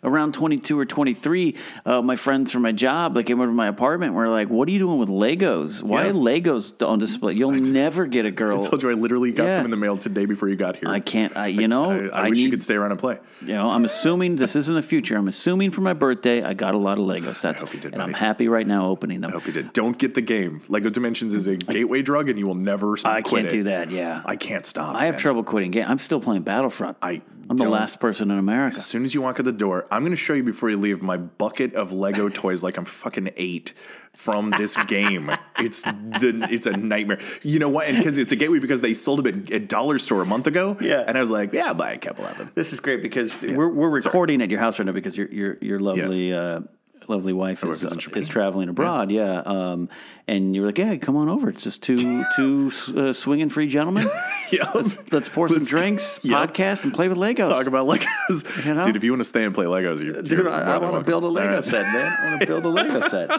around 22 or 23, uh, my friends from my job like came over to my apartment. Were like, "What are you doing with Legos? Why Yeah. Legos on display? You'll never get a girl." I told you I literally got Yeah. some in the mail today before you got here. I can't. I you know. I, I wish you could stay around and play. You know, I'm assuming this isn't the future. I'm assuming for my birthday, I got a lot of Legos. That's hope you did, and I'm happy right now opening them. I hope you did. Don't get the game. Lego Dimensions is a gateway drug, and you will never. I can't it. do that. Yeah, I can't stop. I have man. trouble quitting game. I'm still playing Battlefront. I I'm the last person in America. As soon as you walk out the door, I'm going to show you before you leave my bucket of Lego toys, like I'm fucking eight from this game. It's the it's a nightmare. You know what? And because it's a gateway because they sold them at, Dollar Store a month ago. Yeah. and I was like, yeah, I'll buy a couple of them. This is great because we're we're recording at your house right now because your your your lovely uh, lovely wife is, is uh, is traveling abroad. Yeah, um, and you were like, "Yeah, come on over. It's just two two uh, swinging free gentlemen. Yeah. Let's pour some Let's- drinks, Yep. podcast, and play with Legos." Talk about Legos. You know? Dude, if you want to stay and play Legos, you Dude, I, I want to build a Lego set, man. I want to build a Lego set.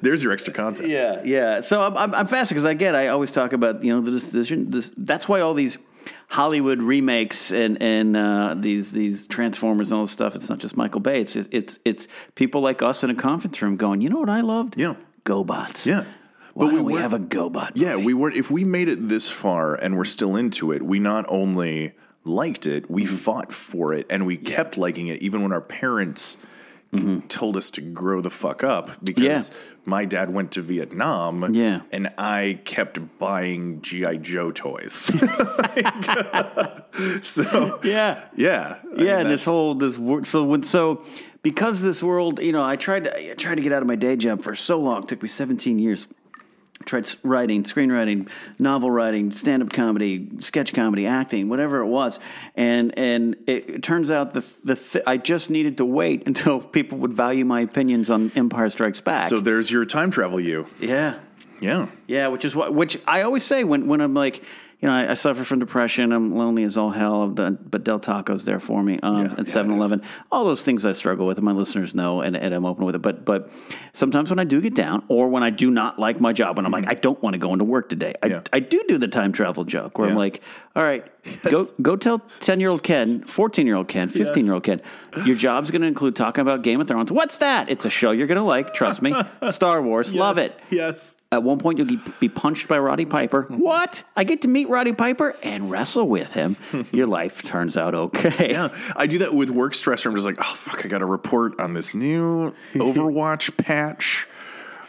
There's your extra content. Yeah, yeah. So I'm, I'm, I'm fascinated because I get, I always talk about, you know, the decision. This, that's why all these Hollywood remakes and and uh, these these Transformers and all this stuff. It's not just Michael Bay. It's just, it's it's people like us in a conference room going, you know what I loved? Yeah. GoBots. Yeah. Why But we we have a GoBot? Yeah, movie? we were. If we made it this far and we're still into it, we not only liked it, we Mm-hmm. fought for it, and we kept liking it, even when our parents told us to grow the fuck up because Mm-hmm. Yeah. my dad went to Vietnam. Yeah. and I kept buying GI Joe toys. so yeah. yeah, I yeah, mean, and this whole this so when so because this world, you know, I tried to I tried to get out of my day job for so long. It took me 17 years. Tried writing, screenwriting, novel writing, stand up comedy, sketch comedy, acting, whatever it was, and and it, it turns out the the th- I just needed to wait until people would value my opinions on Empire Strikes Back. So there's your time travel. You yeah, yeah. yeah, which is what which I always say when when I'm like, you know, I, I suffer from depression. I'm lonely as all hell. I've done, but Del Taco's there for me. Um, Yeah, at yeah, 7-Eleven, all those things I struggle with, and my listeners know, and, and I'm open with it. But but sometimes when I do get down, or when I do not like my job, and I'm like, I don't want to go into work today. I, Mm-hmm. Yeah. I do do the time travel joke where I'm like, all right, go go tell ten year old Ken, fourteen year old Ken, fifteen year old Ken, your job's going to include talking about Game of Thrones. What's that? It's a show you're going to like. Trust me. Star Wars, love it. Yes. At one point, you'll be- punched by Roddy Piper. What? I get to meet Roddy Piper and wrestle with him. Your life turns out okay. Yeah, I do that with work stress. I'm just like, oh fuck, I got to report on this new Overwatch patch.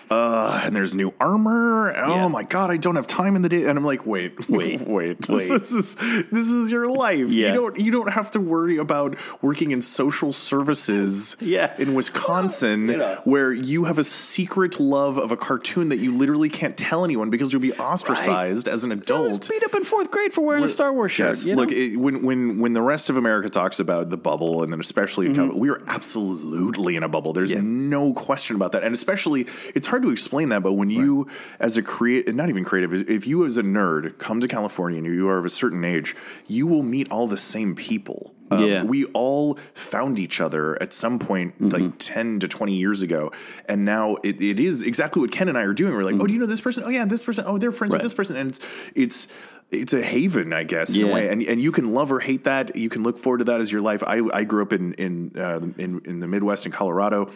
Uh, and there's new armor. Oh Yeah. my god, I don't have time in the day. And I'm like, wait, Wait, wait, wait. This is this is your life. Yeah. You don't you don't have to worry about working in social services. Yeah. in Wisconsin, You know. where you have a secret love of a cartoon that you literally can't tell anyone because you'll be ostracized as an adult. beat up in fourth grade for wearing a Star Wars shirt. Yes, you know? look, it, when when when the rest of America talks about the bubble, and then especially California, we are absolutely in a bubble. There's Mm-hmm. Yeah. no question about that. And especially, it's hard to explain that, but when you, as a create, not even creative, if you as a nerd come to California and you are of a certain age, you will meet all the same people. Um, Yeah. we all found each other at some point, Mm-hmm. like ten to twenty years ago, and now it, it is exactly what Ken and I are doing. We're like, oh, do you know this person? Oh, yeah, this person. Oh, they're friends Mm-hmm. Right. with this person, and it's it's it's a haven, I guess, in a way. And and you can love or hate that. You can look forward to that as your life. I I grew up in in uh, in in the Midwest in Colorado,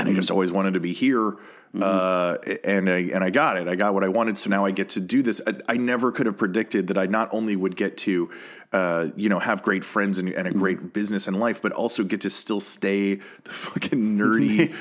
and I just always wanted to be here. Uh, and I and I got it. I got what I wanted. So now I get to do this. I, I never could have predicted that I not only would get to, uh, you know, have great friends and, and a great business and life, but also get to still stay the fucking nerdy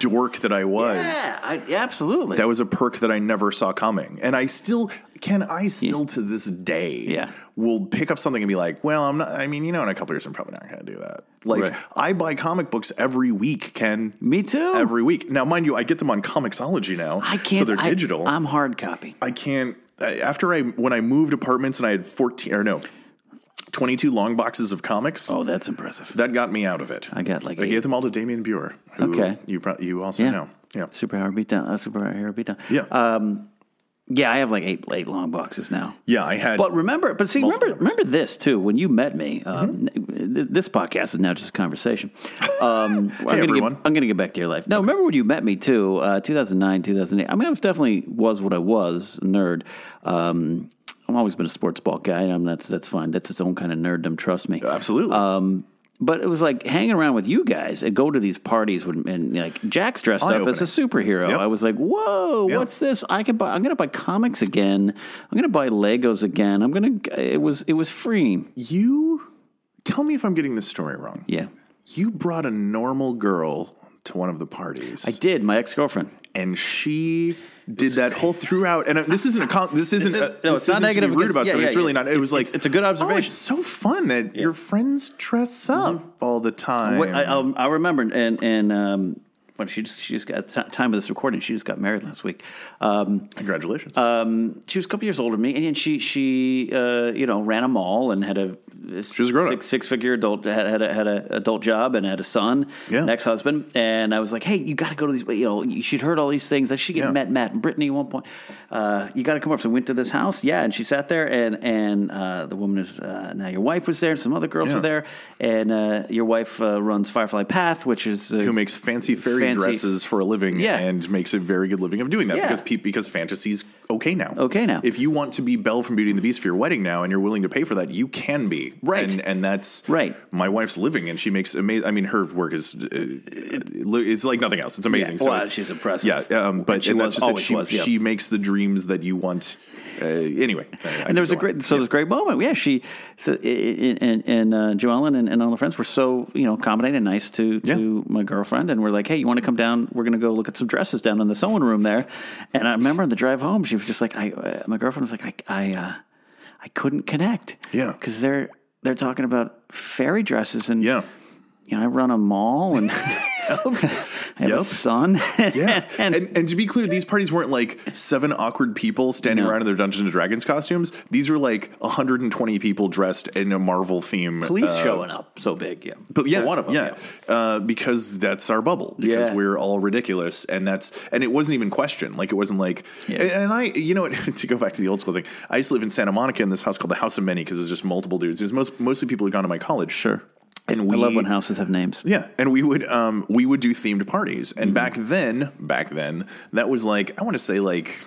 dork that I was. yeah, I, yeah, absolutely. That was a perk that I never saw coming. And I still can I still to this day Yeah. will pick up something and be like, well, I'm not I mean, you know, in a couple years I'm probably not gonna do that. Like Right. I buy comic books every week, Ken. Me too. Every week. Now, mind you, I get them on Comixology now. I can't. So they're digital. I'm hard copy. I can't. After I when I moved apartments and I had 14 or no, 22 long boxes of comics. Oh, that's impressive. That got me out of it. I got like I eight. gave them all to Damian Beurer. Who Okay. You pro- you also Yeah. know. Yeah. Superpower beatdown. Uh, superpower beatdown. Yeah. Um, yeah, I have like eight eight long boxes now. yeah. I had. But remember, but see, remember, remember this too. When you met me, um, th- this podcast is now just a conversation. Um, I'm gonna everyone. Get, I'm going to get back to your life. No, remember when you met me too? Uh, 2009, 2008. I mean, I was definitely was what I was, nerd. Um, I've always been a sports ball guy. and that's that's fine. That's its own kind of nerddom. Trust me. Absolutely. Um, but it was like hanging around with you guys and go to these parties when, and like Jack's dressed up as a superhero. Yep. I was like, whoa, Yep. what's this? I can buy. I'm going to buy comics again. I'm going to buy Legos again. I'm going to. It was it was free. you tell me if I'm getting this story wrong. Yeah, You brought a normal girl to one of the parties. I did. My ex girlfriend. and she did that whole throughout. And uh, this isn't a con- this isn't is- a, no, this it's not isn't to negative be rude about yeah, something. yeah, it's really yeah. not. It was It's- like it's a good observation. Oh, it's so fun that your friends dress up all the time. What, I, um, I remember, and and um, when she just she just got at the time of this recording, she just got married last week. Um, Congratulations. um, she was a couple years older than me, and she she uh, you know ran a mall and had a She was a grown-up. six six figure adult had had a, had a adult job and had a son, Yeah. an ex husband, and I was like, hey, you got to go to these. You know, she'd heard all these things. That she Yeah. met Matt and Brittany at one point. Uh, you got to come over. So we went to this house, yeah, and she sat there, and and uh, the woman is uh, now your wife was there, and some other girls Yeah. were there, and uh, your wife uh, runs Firefly Path, which is uh, who makes fancy fairy fancy- dresses for a living Yeah. and makes a very good living of doing that Yeah. because pe- because fantasy's okay now. Okay now. If you want to be Belle from Beauty and the Beast for your wedding now and you're willing to pay for that, you can be. Right. And and that's Right. My wife's living and she makes amazing I mean her work is uh, it's like nothing else. It's amazing. Yeah. So it's- she's impressive. Yeah, um, but And she and was- that's just it. She, was, she makes the dreams that you want. Uh, anyway, I- I and there was a go on. great so there was a great moment. Yeah, she so, and and, and uh, Joellen and, and all the friends were so you know accommodating and nice to to my girlfriend, and we're like, hey, you want to come down? We're going to go look at some dresses down in the sewing room there. And I remember on the drive home, she was just like, I uh, my girlfriend was like, I I uh, I couldn't connect. Yeah. because they're they're talking about fairy dresses and Yeah. you know I run a mall and. I have a Yep. son. Yeah, and, and, and to be clear, these parties weren't like seven awkward people standing No. around in their Dungeons and Dragons costumes. These were like 120 people dressed in a Marvel theme. police uh, showing up so big. Yeah, But yeah, For one of them. yeah, Uh, because that's our bubble. Because Yeah. we're all ridiculous, and that's and it wasn't even questioned. Like it wasn't like, Yeah. and, and I, you know, what, to go back to the old school thing, I used to live in Santa Monica in this house called the House of Many because it was just multiple dudes. It was most mostly people who'd gone to my college. Sure. And we I love when houses have names. yeah, and we would um we would do themed parties, and Mm-hmm. back then, back then, that was like I want to say like.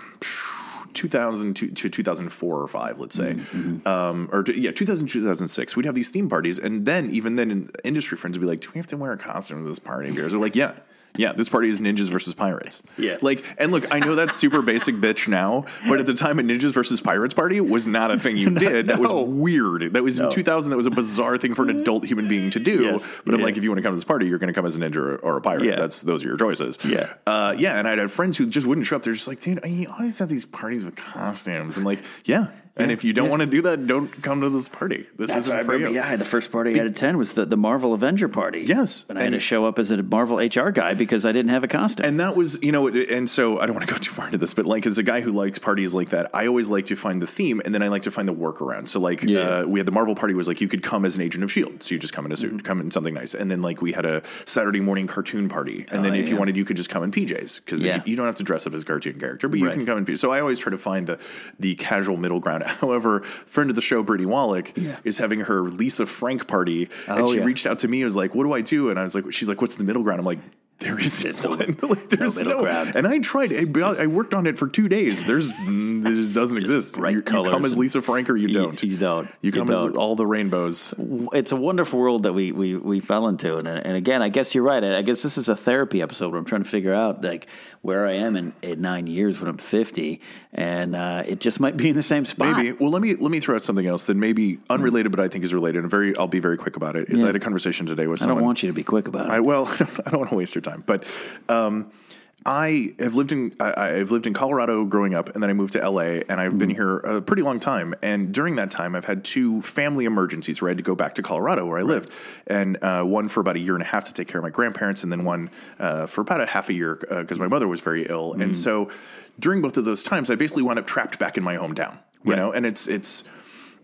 2000 to, to 2004 or 5 let's say Mm-hmm. um, or yeah 2000 2006 we'd have these theme parties and then even then industry friends would be like do we have to wear a costume to this party because they're like yeah yeah this party is ninjas versus pirates. Yeah. like and look i know that's super basic bitch now but at the time a ninjas versus pirates party was not a thing you did. That was weird. That was in 2000 that was a bizarre thing for an adult human being to do. Yes. but i'm like if you want to come to this party you're going to come as a ninja or, or a pirate. Yeah. that's those are your choices. Yeah. uh, yeah and I had friends who just wouldn't show up. They're just like dude i always have these parties with costumes. I'm like yeah and if you don't want to do that don't come to this party this That's what I isn't for remember. you Yeah, the first party I had at ten was the, the Marvel Avenger party. Yes, and I had and- to show up as a Marvel HR guy because I didn't have a costume. And that was, you know, and so I don't want to go too far into this, but like as a guy who likes parties like that, I always like to find the theme and then I like to find the workaround. So like Yeah. uh, we had the Marvel party was like you could come as an agent of Shield, so you just come in a Mm-hmm. suit, come in something nice, and then like we had a Saturday morning cartoon party, and then Oh, if you wanted, you could just come in PJs because Yeah. you, you don't have to dress up as a cartoon character, but you Right. can come in PJs. So I always try to find the the casual middle ground. However, friend of the show, Brittany Wallach, is having her Lisa Frank party, and Oh, she yeah. reached out to me. and was like, "What do I do?" And I was like, "She's like, what's the middle ground?" I'm like. There isn't one. like, there's middle no, ground. and I tried. I, I worked on it for two days. There's, it just doesn't exist. Bright you, you come as Lisa Frank or you don't. you don't. You You come as don't. all the rainbows. it's a wonderful world that we we, we fell into, and, and again, I guess you're right. I guess this is a therapy episode where I'm trying to figure out like where I am in, in nine years when I'm 50, and uh, it just might be in the same spot. Maybe. Well, let me let me throw out something else that maybe unrelated, but I think is related. And very, I'll be very quick about it. Is I had a conversation today with I someone. don't want you to be quick about it. I well, I don't want to waste your time, but um, I have lived in I, I've lived in Colorado growing up, and then I moved to LA, and I've been here a pretty long time. And during that time, I've had two family emergencies where I had to go back to Colorado where I lived, and uh, one for about a year and a half to take care of my grandparents, and then one uh, for about a half a year because my mother was very ill. And so during both of those times, I basically wound up trapped back in my hometown. You Right. know, and it's it's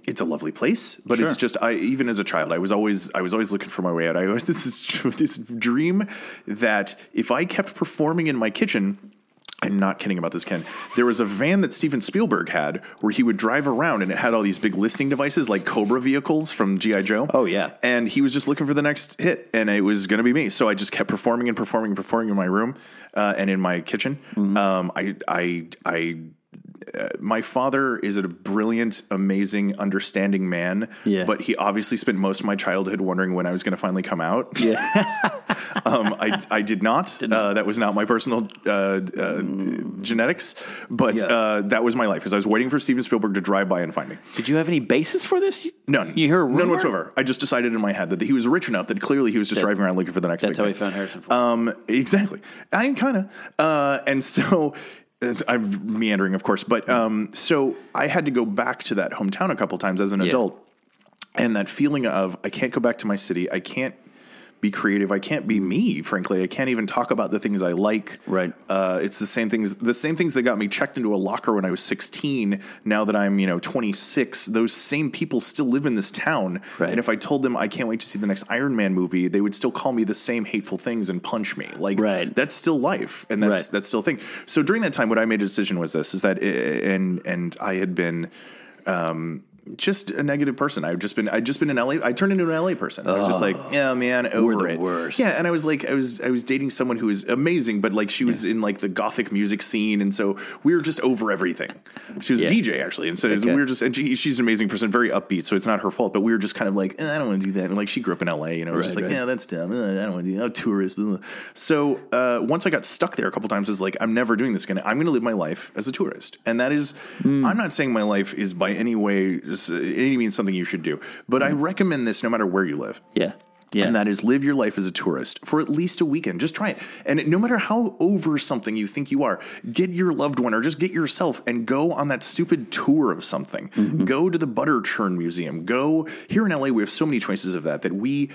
it's a lovely place, but it's just I even as a child I was always I was always looking for my way out. I always this is this dream that if I kept performing in my kitchen. I'm not kidding about this, Ken. There was a van that Steven Spielberg had where he would drive around and it had all these big listening devices like Cobra vehicles from G.I. Joe. Oh, yeah. And he was just looking for the next hit and it was going to be me. So I just kept performing and performing and performing in my room uh, and in my kitchen. Mm-hmm. Um, I, I, I, uh, my father is a brilliant, amazing, understanding man. Yeah. But he obviously spent most of my childhood wondering when I was going to finally come out. yeah, Um, I, I did not. Uh, that was not my personal uh, uh, genetics, but Yeah. uh, that was my life. Because I was waiting for Steven Spielberg to drive by and find me. did you have any basis for this? None. You hear a none whatsoever. I just decided in my head that he was rich enough that clearly he was just driving around looking for the next. That's how he found Harrison Ford. Um, exactly. I kind of. Uh, and so I'm meandering, of course, but um, so I had to go back to that hometown a couple times as an adult, and that feeling of I can't go back to my city. I can't be creative. I can't be me. Frankly, I can't even talk about the things I like. Right. Uh, it's the same things. The same things that got me checked into a locker when I was 16. Now that I'm you know 26, those same people still live in this town. Right. And if I told them I can't wait to see the next Iron Man movie, they would still call me the same hateful things and punch me. Like Right. that's still life, and that's Right. that's still a thing. So during that time, what I made a decision was this: is that uh, and and I had been. Um, just a negative person. I've just been, I'd just been an LA. I turned into an LA person. I was just like, yeah, man, over it. worst. Yeah, and I was like, I was, I was dating someone who was amazing, but like she was in like the gothic music scene, and so we were just over everything. She was Yeah. a DJ actually, and so Okay. we were just, and she, she's an amazing person, very upbeat, so it's not her fault. But we were just kind of like, eh, I don't want to do that. And like she grew up in LA, you know, it was just like, right. yeah, that's dumb. Uh, I don't want to do that. I'm tourist. blah. So uh, once I got stuck there a couple times, it's like I'm never doing this again. I'm going to live my life as a tourist, and that is, Hmm. I'm not saying my life is by any way, uh, any means something you should do, but I recommend this no matter where you live. Yeah. Yeah. And that is live your life as a tourist for at least a weekend. Just try it. And no matter how over something you think you are, get your loved one or just get yourself and go on that stupid tour of something. Mm-hmm. Go to the Butter Churn Museum. Go here in LA, we have so many choices of that that we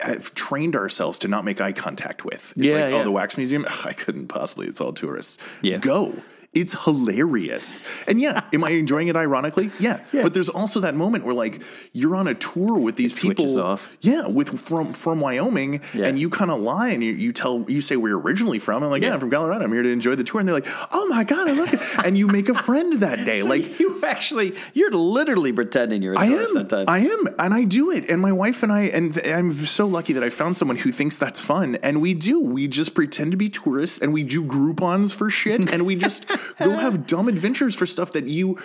have trained ourselves to not make eye contact with. It's Yeah, like, yeah. oh, the wax museum? I couldn't possibly. It's all tourists. Yeah. Go. It's hilarious. And yeah, am I enjoying it ironically? Yeah. Yeah. But there's also that moment where like you're on a tour with these switches people. Yeah, with from from Wyoming, Yeah. and you kind of lie and you, you tell you say where you're originally from. I'm like, yeah. Yeah. I'm from Colorado. I'm here to enjoy the tour, and they're like, oh my god, I love it. and you make a friend that day. Like you actually, you're literally pretending you're a I am, that time. I am, and I do it. And my wife and I, and I'm so lucky that I found someone who thinks that's fun. And we do. We just pretend to be tourists, and we do Groupons for shit, and we just go have dumb adventures for stuff that you.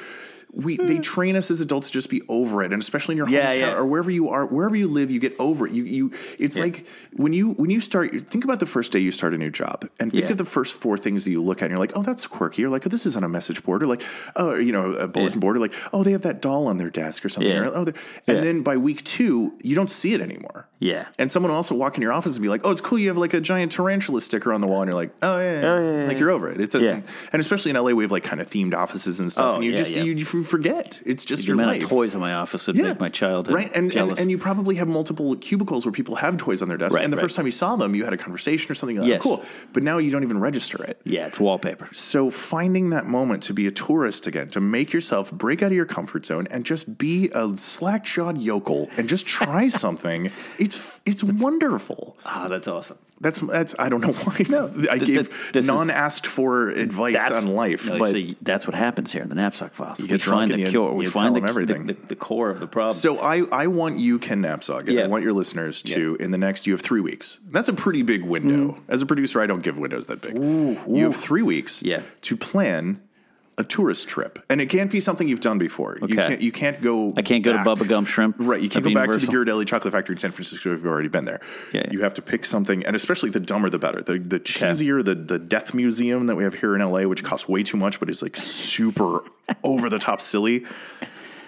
We, they hmm. train us as adults to just be over it, and especially in your Yeah, hometown yeah. or wherever you are, wherever you live, you get over it. You, you, it's like when you when you start. Think about the first day you start a new job, and think Yeah. of the first four things that you look at, and you're like, oh, that's quirky. You're like, oh, this is on a message board, or like, oh, you know, a bulletin Yeah. board, or like, oh, they have that doll on their desk or something. Yeah. Or, oh, and Yeah. then by week two, you don't see it anymore. Yeah. And someone will also walk in your office and be like, "Oh, it's cool. You have like a giant tarantula sticker on the wall," and you're like, "Oh yeah, yeah, Oh, yeah, yeah, like yeah. you're over it." It's just, Yeah. and especially in LA, we have like kind of themed offices and stuff, Oh, and you yeah, just yeah. you, you forget. It's just the your amount life. of toys in my office would make my childhood right, and, and and you probably have multiple cubicles where people have toys on their desk, Right, and the right. first time you saw them, you had a conversation or something. Like, Yes. oh, cool, but now you don't even register it. yeah, it's wallpaper. So finding that moment to be a tourist again, to make yourself break out of your comfort zone and just be a slack jawed yokel and just try something, it's it's wonderful. Ah, that's awesome. That's that's I don't know why I th- gave th- non asked for advice on life, no, but see, that's what happens here in the Napzok Files. we get drunk find the you- cure. We you tell find the, everything. The, the, the core of the problem. so I I want you Ken Napzok, and I want your listeners to in the next you have three weeks. That's a pretty big window. Mm. As a producer, I don't give windows that big. You have three weeks Yeah. to plan a tourist trip, and it can't be something you've done before. You Okay. can't you can't go. I can't go back. to Bubba Gump Shrimp. Right, you can't go back to the Universal. Ghirardelli Chocolate Factory in San Francisco if you've already been there. Yeah, yeah. You have to pick something, and especially the dumber the better. The the cheesier, the the Death Museum that we have here in LA, which costs way too much, but is like super over the top silly.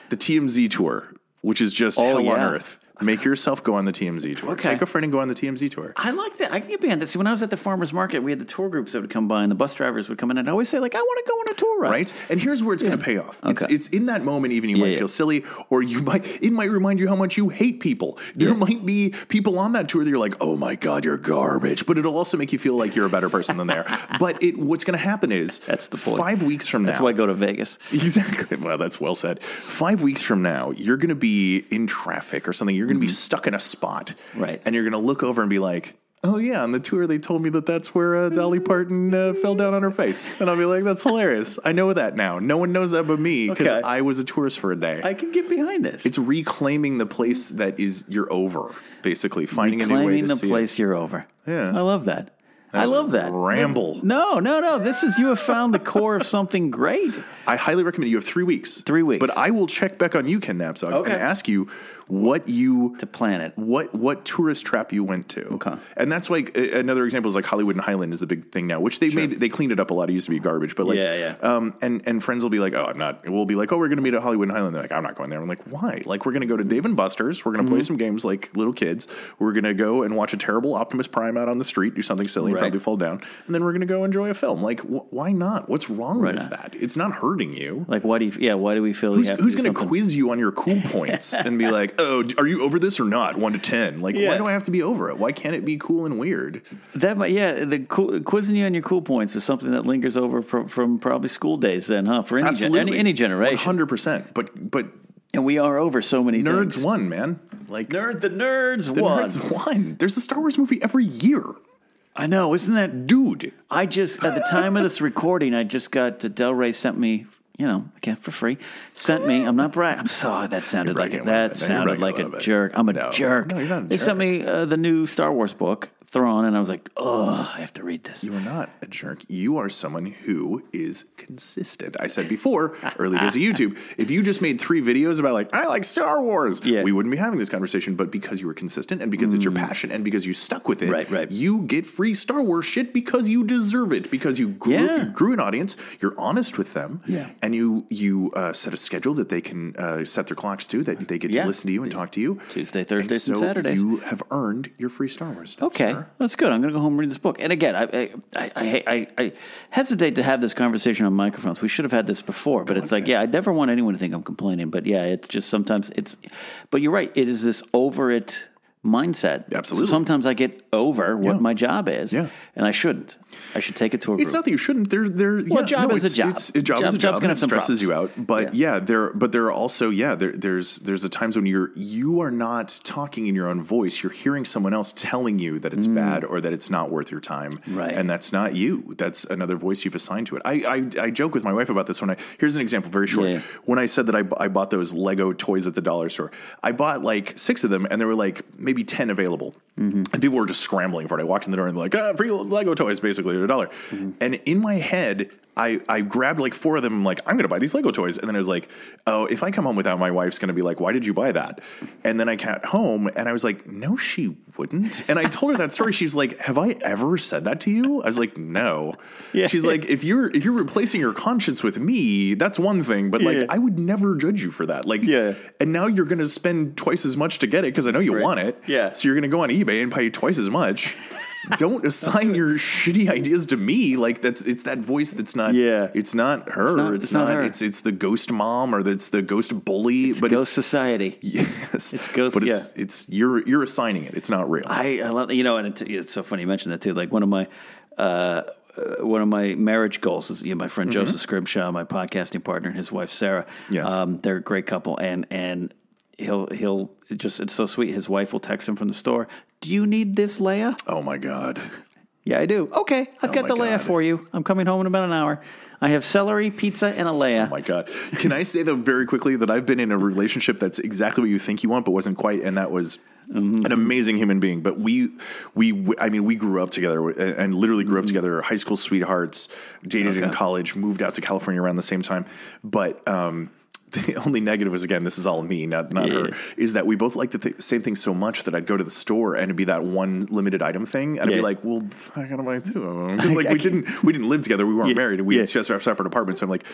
The TMZ tour, which is just oh, hell on earth. Make yourself go on the TMZ tour. Okay. Take a friend and go on the TMZ tour. I like that. I can get behind that. See, when I was at the farmers market, we had the tour groups that would come by, and the bus drivers would come in, and I'd always say, like, I want to go on a tour ride. Right, and here's where it's going to pay off. It's Okay. it's in that moment. Even you Yeah, might yeah. feel silly, or you might it might remind you how much you hate people. There Yeah. might be people on that tour that you're like, oh my god, you're garbage. But it'll also make you feel like you're a better person than they are. But it what's going to happen is That's the point. Five weeks from now. That's why I go to Vegas. Exactly. Well, that's well said. Five weeks from now, you're going to be in traffic or something. You're going to be stuck in a spot. Mm-hmm. Right. And you're going to look over and be like, oh, yeah, on the tour, they told me that that's where uh, Dolly Parton uh, fell down on her face. And I'll be like, that's hilarious. I know that now. No one knows that but me because Okay. I was a tourist for a day. I can get behind this. it's reclaiming the place that is you're over, basically, finding a new way to the see place you're over. Yeah. I love that. I love that. ramble. No, no, no. This is you have found the core of something great. I highly recommend you have three weeks. Three weeks. But I will check back on you, Ken Napzok, Okay. and ask you what you to plan it. what what tourist trap you went to. Okay. And that's like another example is like Hollywood and Highland is the big thing now, which they made they cleaned it up a lot. It used to be garbage, but like Yeah, yeah. Um and and friends will be like, "Oh, I'm not." We'll be like, "Oh, we're going to meet at Hollywood and Highland." They're like, "I'm not going there." I'm like, "Why?" Like we're going to go to Dave and Buster's. We're going to play Mm-hmm. some games like little kids. We're going to go and watch a terrible Optimus Prime out on the street, do something silly, and probably fall down, and then we're going to go enjoy a film. Like, wh- why not? What's wrong with on. that? It's not hurting you. Like, why do you? Yeah, why do we feel? Who's, who's to do going to something? quiz you on your cool points and be like, oh, are you over this or not? One to ten. Like, Yeah. why do I have to be over it? Why can't it be cool and weird? That, might- yeah, the cool, quizzing you on your cool points is something that lingers over from, from probably school days. Then, huh? For any, gen- any, any generation, hundred percent. But but and we are over so many nerds things. won, man. Like Nerd, the nerds the won. nerds won. There's a Star Wars movie every year, I know, isn't that? dude. I just at the time of this recording, I just got to Del Rey sent me. You know, again for free. Sent me. I'm not brag. I'm sorry. That sounded like a, that bit. No, you're sounded bragging a like a, jerk. I'm a No. jerk. No, you're not a they sent me uh, the new Star Wars book, Thrawn, and I was like, oh, I have to read this. You are not a jerk. You are someone who is consistent. I said before, early days of YouTube, if you just made three videos about like I like Star Wars, Yeah. we wouldn't be having this conversation. But because you were consistent and because it's your passion and because you stuck with it, Mm. Right, right. you get free Star Wars shit because you deserve it. Because you grew, Yeah. you grew an audience, you're honest with them, Yeah. and you you uh, set a schedule that they can uh, set their clocks to, that they get to Yeah. listen to you and talk to you. Tuesday, Thursdays, and so Saturdays. You have earned your free Star Wars. Stuff, Okay, sir. That's good. I'm going to go home and read this book. And again, I I, I, I, I I hesitate to have this conversation on microphones. We should have had this before, but it's like, yeah, I never want anyone to think I'm complaining. But yeah, it's just sometimes it's. But you're right. It is this over it mindset. Absolutely. So sometimes I get over what Yeah. my job is, Yeah. and I shouldn't. I should take it to a It's group. not that you shouldn't. They're they're Well, yeah, job no, is a job. It's, a job, Job- is a job. and it stresses problems. you out. But yeah. there. But there are also yeah. There, there's there's the times when you're you are not talking in your own voice. You're hearing someone else telling you that it's bad or that it's not worth your time. Mm. Right. And that's not you. That's another voice you've assigned to it. I I, I joke with my wife about this when I here's an example very short. Yeah. When I said that I, I bought those Lego toys at the dollar store, I bought like six of them and there were like maybe ten available. Mm-hmm. And people were just scrambling for it. I walked in the door and like, ah, free Lego toys, basically, at a dollar. Mm-hmm. And in my head, I, I grabbed like four of them. I'm like, I'm going to buy these Lego toys. And then I was like, oh, if I come home without, my wife's going to be like, why did you buy that? And then I got home and I was like, no, she wouldn't. And I told her that story. She's like, have I ever said that to you? I was like, no. Yeah. She's like, if you're if you're replacing your conscience with me, that's one thing. But like, Yeah. I would never judge you for that. Like, Yeah. And now you're going to spend twice as much to get it because I know you great. want it. Yeah. So you're going to go on eBay and pay twice as much. Don't assign your shitty ideas to me. Like that's it's that voice that's not. Yeah. It's not her. not- It's it's not. not. It's it's the ghost mom or it's the ghost bully. but it's Ghost it's, Society. yes, It's ghost- But it's it's you're you're assigning it. It's not real. I, I love you know, and it, it's so funny you mentioned that too. Like one of my uh, uh, one of my marriage goals is you know, my friend Joseph Scrimshaw, my podcasting partner, and his wife Sarah. Yes. um, they're a great couple, and and he'll he'll just it's so sweet. His wife will text him from the store. Do you need this, Leia? oh my god. Yeah, I do. Okay, I've got my the Leia for you. I'm coming home in about an hour. I have celery, pizza, and a Leia. Oh my god! Can I say though very quickly that I've been in a relationship that's exactly what you think you want, but wasn't quite, and that was Mm-hmm. an amazing human being. But we, we, I mean, we grew up together and literally grew Mm-hmm. up together, high school sweethearts, dated in college, moved out to California around the same time. But um, the only negative is again, this is all me, not not Yeah. her. Is that we both liked the th- same thing so much that I'd go to the store and it'd be that one limited item thing, and I'd be like, "Well, I gotta buy two of them," because like I we can- didn't we didn't live together, we weren't Yeah. married, and we Yeah. had just our separate apartments. So I'm like.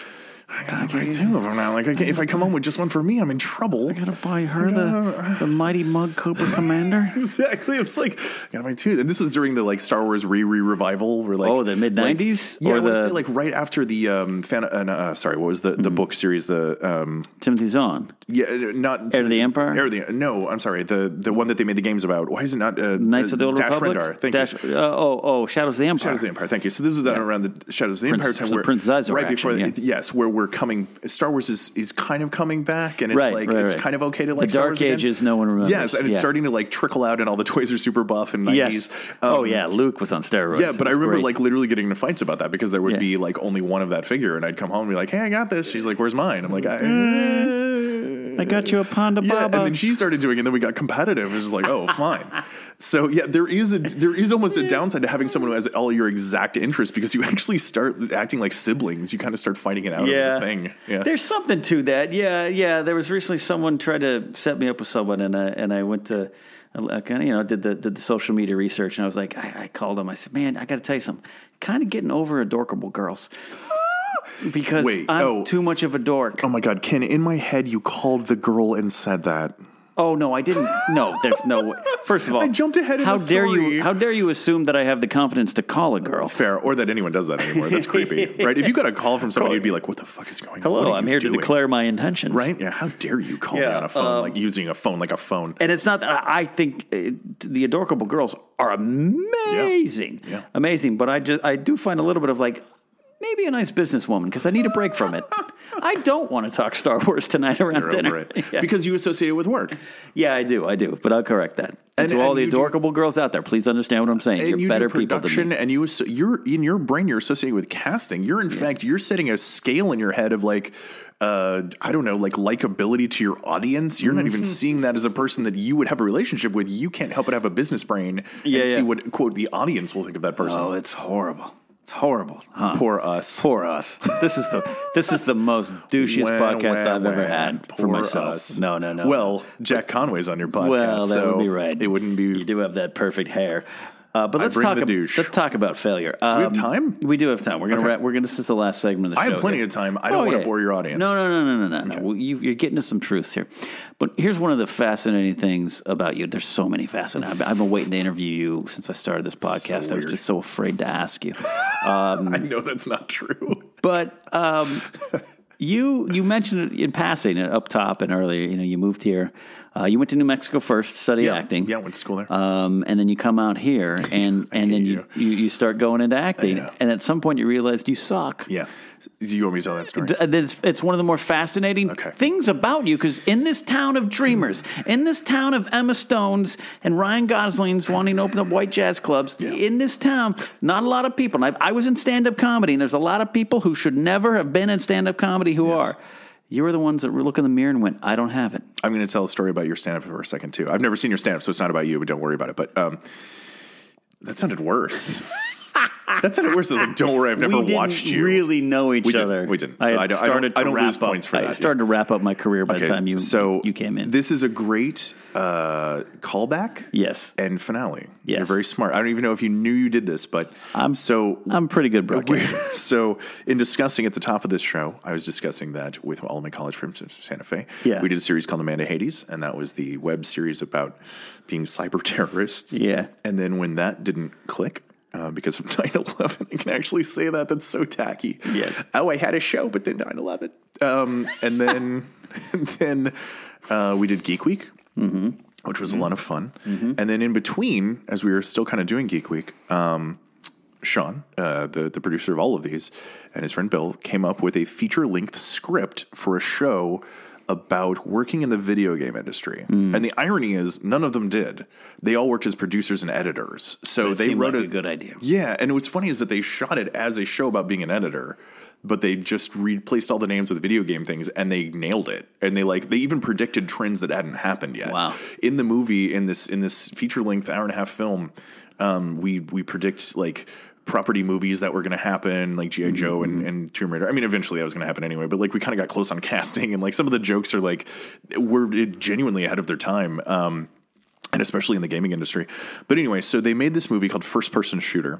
I gotta buy two of them now. Like, I can't, if I come home with just one for me, I'm in trouble. I gotta buy her the the mighty mug Cobra Commander. Exactly. It's like I gotta buy two. And this was during the like Star Wars re re revival. Where like Oh, the mid-90s? Like, yeah, Or I the- Mm-hmm. say like right after the um fan. Uh, no, uh, sorry, what was the the book series? The um Timothy Zahn. yeah, uh, not Heir to the Empire? Heir of the no, I'm sorry. The the one that they made the games about. Why is it not uh, Knights of the Old Dash Republic. Rendar? Thank Dash, you. Uh, oh, oh, Shadows of the Empire. Shadows of the Empire. Thank you. So this is that around the Shadows of the Prince- Empire time some where Prince Xizor right before action, the, yeah. yes, where we're coming. Star Wars is is kind of coming back, and it's Right, like right, it's right. kind of okay to like The Star Dark Wars again. Ages, no one remembers. Yes, and it's Yeah. starting to like trickle out, and all the toys are super buff and nineties. Yes. oh um, yeah, Luke was on steroids. Yeah, but I remember great. like literally getting into fights about that because there would Yeah. be like only one of that figure, and I'd come home and be like, "Hey, I got this." She's like, "Where's mine?" I'm like, I, mm-hmm. I got you a Ponda yeah, Baba. and then she started doing, it, and then we got competitive. It was just like, oh, fine. So yeah, there is a there is almost a downside to having someone who has all your exact interests because you actually start acting like siblings. You kind of start fighting it out yeah. of the thing. Yeah, There's something to that. Yeah, yeah. There was recently someone tried to set me up with someone, and I and I went to, I kind of you know did the did the social media research, and I was like, I, I called him. I said, man, I got to tell you something. Kind of getting over adorkable girls because Wait, I'm oh. too much of a dork. Oh my god, Ken! In my head, you called the girl and said that. Oh no, I didn't. No, there's no way. First of all, I jumped ahead How dare story. you? How dare you assume that I have the confidence to call a girl? Fair, or that anyone does that anymore. That's creepy, right? If you got a call from somebody, you'd be like, "What the fuck is going on? Hello, I'm here doing?" to declare my intentions. Right? Yeah. How dare you call me on a phone, um, like using a phone like a phone? And it's not that I think uh, the adorable girls are amazing, Yeah. amazing. But I just I do find a little bit of like maybe a nice businesswoman because I need a break from it. I don't want to talk Star Wars tonight around You're dinner. Yeah. because you associate it with work. Yeah, I do, I do, but I'll correct that. And, And- to all the you do- adorable girls out there, please understand what I'm saying. and You're you better people than production, me. and you you're in your brain. You're associated with casting. You're in fact you're setting a scale in your head of like. Uh, I don't know, like likability to your audience. You're not Mm-hmm. even seeing that as a person that you would have a relationship with. You can't help but have a business brain Yeah, and see what quote the audience will think of that person. Oh, it's horrible. It's horrible. Huh? Poor us. Poor us. This is the this is the most douchiest Wah, podcast wah, I've ever wah. had for Poor myself. us. No, no, no. Well, Jack Conway's on your podcast. well, that so would be right. It wouldn't be. You do have that perfect hair. Uh, but let's talk. ab- let's talk about failure. Um, we have time? We do have time. We're gonna. Okay. Wrap, we're gonna. This is the last segment of the I show. I have plenty here. of time. I don't Oh, want to yeah. bore your audience. No, no, no, no, no, no. no. Well, you, you're getting to some truths here. But here's one of the fascinating things about you. There's so many fascinating. I've been, I've been waiting to interview you since I started this podcast. I was just so afraid to ask you. I know that's not true. But um, you you mentioned it in passing uh, up top and earlier. You know, you moved here. Uh, you went to New Mexico first, to study Yeah, acting. yeah, I went to school there. Um, and then you come out here, and and then you, you you start going into acting. And at some point, you realized you suck. yeah. Do you want me to tell that story? It's, it's one of the more fascinating Okay. things about you because in this town of dreamers, in this town of Emma Stones and Ryan Gosling's wanting to open up white jazz clubs, in this town, not a lot of people. And I, I was in stand up comedy, and there's a lot of people who should never have been in stand up comedy who are. You were the ones that were look in the mirror and went, I don't have it. I'm going to tell a story about your stand up for a second, too. I've never seen your stand up, so it's not about you, but don't worry about it. But um, that sounded worse. that sounded worse. I was like, don't worry, I've never we didn't watched you. really know each We didn't. other. We didn't. I So had I don't- I don't- I don't lose up- points for I that, started to wrap up my career by the time you so you came in. This is a great uh, callback. Yes. And finale. Yes. You're very smart. I don't even know if you knew you did this, but I'm- so I'm pretty good we- so in discussing at the top of this show, I was discussing that with all of my college friends from Santa Fe. Yeah. We did a series called Amanda Hades, and that was the web series about being cyber terrorists. Yeah. And then when that didn't click, uh, because of 9 11, I can actually say that. That's so tacky. Yes. Oh, I had a show, but then 9 11. Um, and then, and then uh, we did Geek Week. Which was a lot of fun. And then in between, as we were still kind of doing Geek Week, um, Sean, uh, the the producer of all of these, and his friend Bill came up with a feature length script for a show about working in the video game industry. Hmm. And the irony is, none of them did. They all worked as producers and editors. So they wrote like a a good idea. Yeah, and what's funny is that they shot it as a show about being an editor. But they just replaced all the names with video game things and they nailed it. And they like they even predicted trends that hadn't happened yet Wow. in the movie in this in this feature length hour and a half film um, we we predict like property movies that were going to happen like gi joe Mm-hmm. and, and tomb raider i mean eventually that was going to happen anyway but like we kind of got close on casting and like some of the jokes are like were genuinely ahead of their time um, and especially in the gaming industry but anyway so they made this movie called first person shooter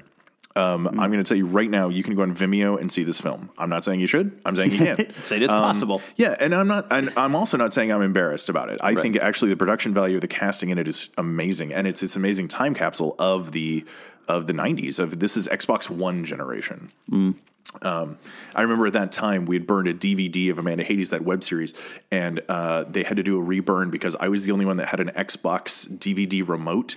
um, I'm going to tell you right now, you can go on Vimeo and see this film. I'm not saying you should. I'm saying you can't. Say it's Um, possible. Yeah, and I'm not. And I'm also not saying I'm embarrassed about it. I think actually the production value, the casting in it is amazing, and it's this amazing time capsule of the of the '90s. Of this is Xbox One generation. Mm. Um, I remember at that time we had burned a DVD of Amanda Hades, that web series, and uh, they had to do a reburn because I was the only one that had an Xbox DVD remote,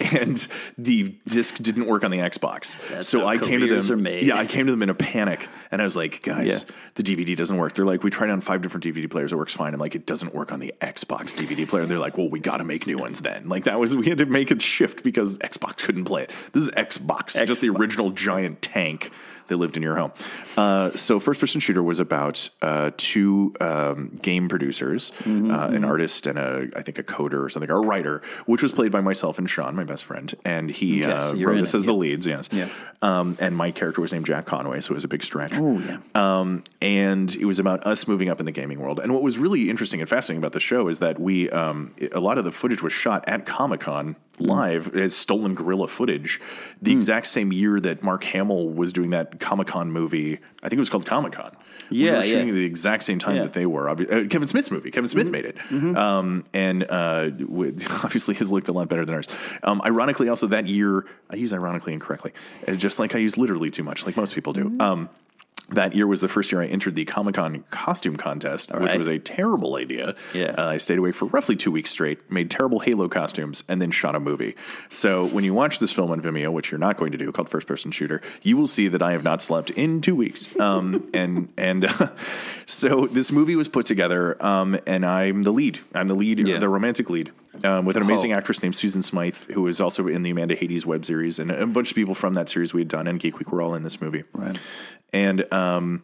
and the disc didn't work on the Xbox. That's so I came to them. Yeah, I came to them in a panic, and I was like, "Guys, Yeah. the DVD doesn't work." They're like, "We tried on five different DVD players; it works fine." I'm like, "It doesn't work on the Xbox DVD player." They're like, "Well, we got to make new ones then." Like that was we had to make a shift because Xbox couldn't play it. This is Xbox, just the original giant tank that lived in your home. Uh, so, first person shooter was about uh, two um, game producers, Mm-hmm, uh, an artist and a I think a coder or something, or a writer, which was played by myself and Sean, my best friend, and he Okay, uh, so wrote this it, as the leads. Yes, Yeah. Um, and my character was named Jack Conway, so it was a big stretch. Oh yeah. Um, and it was about us moving up in the gaming world. And what was really interesting and fascinating about the show is that we, um, a lot of the footage was shot at Comic Con live as stolen guerrilla footage the exact same year that Mark Hamill was doing that Comic Con movie. I think it was called Comic Con. we Yeah, were shooting yeah. the exact same time Yeah. that they were. Uh, Kevin Smith's movie. Kevin Smith made it, um, and uh, with, obviously his looked a lot better than ours. Um, ironically, also that year, I use ironically incorrectly, uh, just like I use literally too much, like most people do. Um, that year was the first year I entered the Comic Con costume contest, which right. was a terrible idea. Yeah. Uh, I stayed away for roughly two weeks straight, made terrible Halo costumes, and then shot a movie. So when you watch this film on Vimeo, which you're not going to do, called First Person Shooter, you will see that I have not slept in two weeks. Um, and and uh, so this movie was put together, um, and I'm the lead. I'm the lead, Yeah. the romantic lead. Um, with an amazing Oh. actress named Susan Smythe, who was also in the Amanda Hades web series, and a bunch of people from that series we had done, and Geek Week were all in this movie. Right. And um,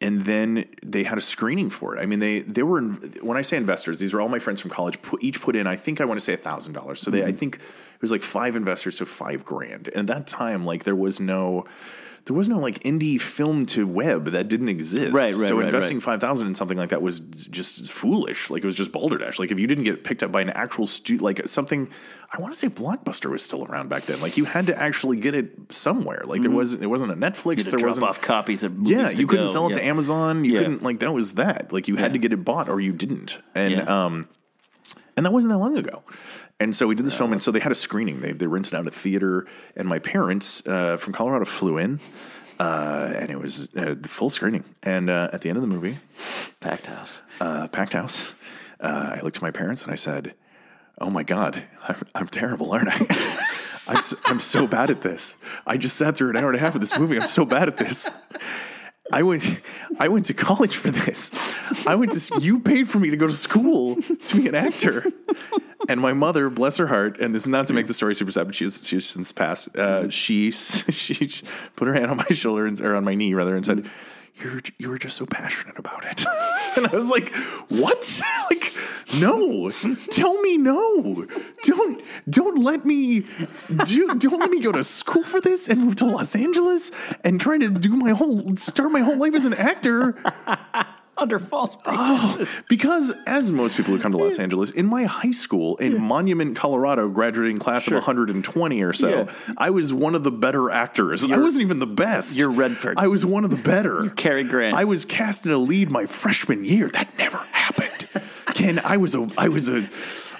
and then they had a screening for it. I mean, they they were when I say investors, these are all my friends from college. Put, each put in, I think I want to say thousand dollars. So they, Mm-hmm. I think it was like five investors, so five grand. And at that time, like there was no. There was no like indie film to web that didn't exist. Right, right, So right, investing right. five thousand in something like that was just foolish. Like it was just balderdash. Like if you didn't get picked up by an actual stu- like something, I want to say Blockbuster was still around back then. Like you had to actually get it somewhere. Like there wasn't. It wasn't a Netflix. Mm-hmm. You there wasn't off copies of movies yeah, to you couldn't go. sell it to Amazon. You Yeah. couldn't like that was that. Like you had to get it bought or you didn't. And Yeah. um and that wasn't that long ago. And so we did this film and so they had a screening. They they rented out a theater and my parents uh, from Colorado flew in. Uh, and it was uh, the full screening. And uh, at the end of the movie, Packed house. uh, packed house, uh, I looked at my parents and I said, "Oh my God, I'm, I'm terrible, aren't I? I'm so, I'm so bad at this. I just sat through an hour and a half of this movie. I'm so bad at this." I went, I went to college for this. I went to, you paid for me to go to school to be an actor. And my mother, bless her heart, and this is not to make the story super sad, but she's she's since passed. Uh, she she put her hand on my shoulder and, or on my knee rather and said, "You're you were just so passionate about it." and I was like, "What? like, no! Tell me no! Don't don't let me do don't let me go to school for this and move to Los Angeles and try to do my whole start my whole life as an actor." Under false Oh, because as most people who come to Los Angeles, in my high school in Monument, Colorado, graduating class of 120 or so, Yeah. I was one of the better actors. I wasn't even the best. you're Redford. I was one of the better. You're Cary Grant. I was cast in a lead my freshman year. That never happened. Ken, I was a, I was a,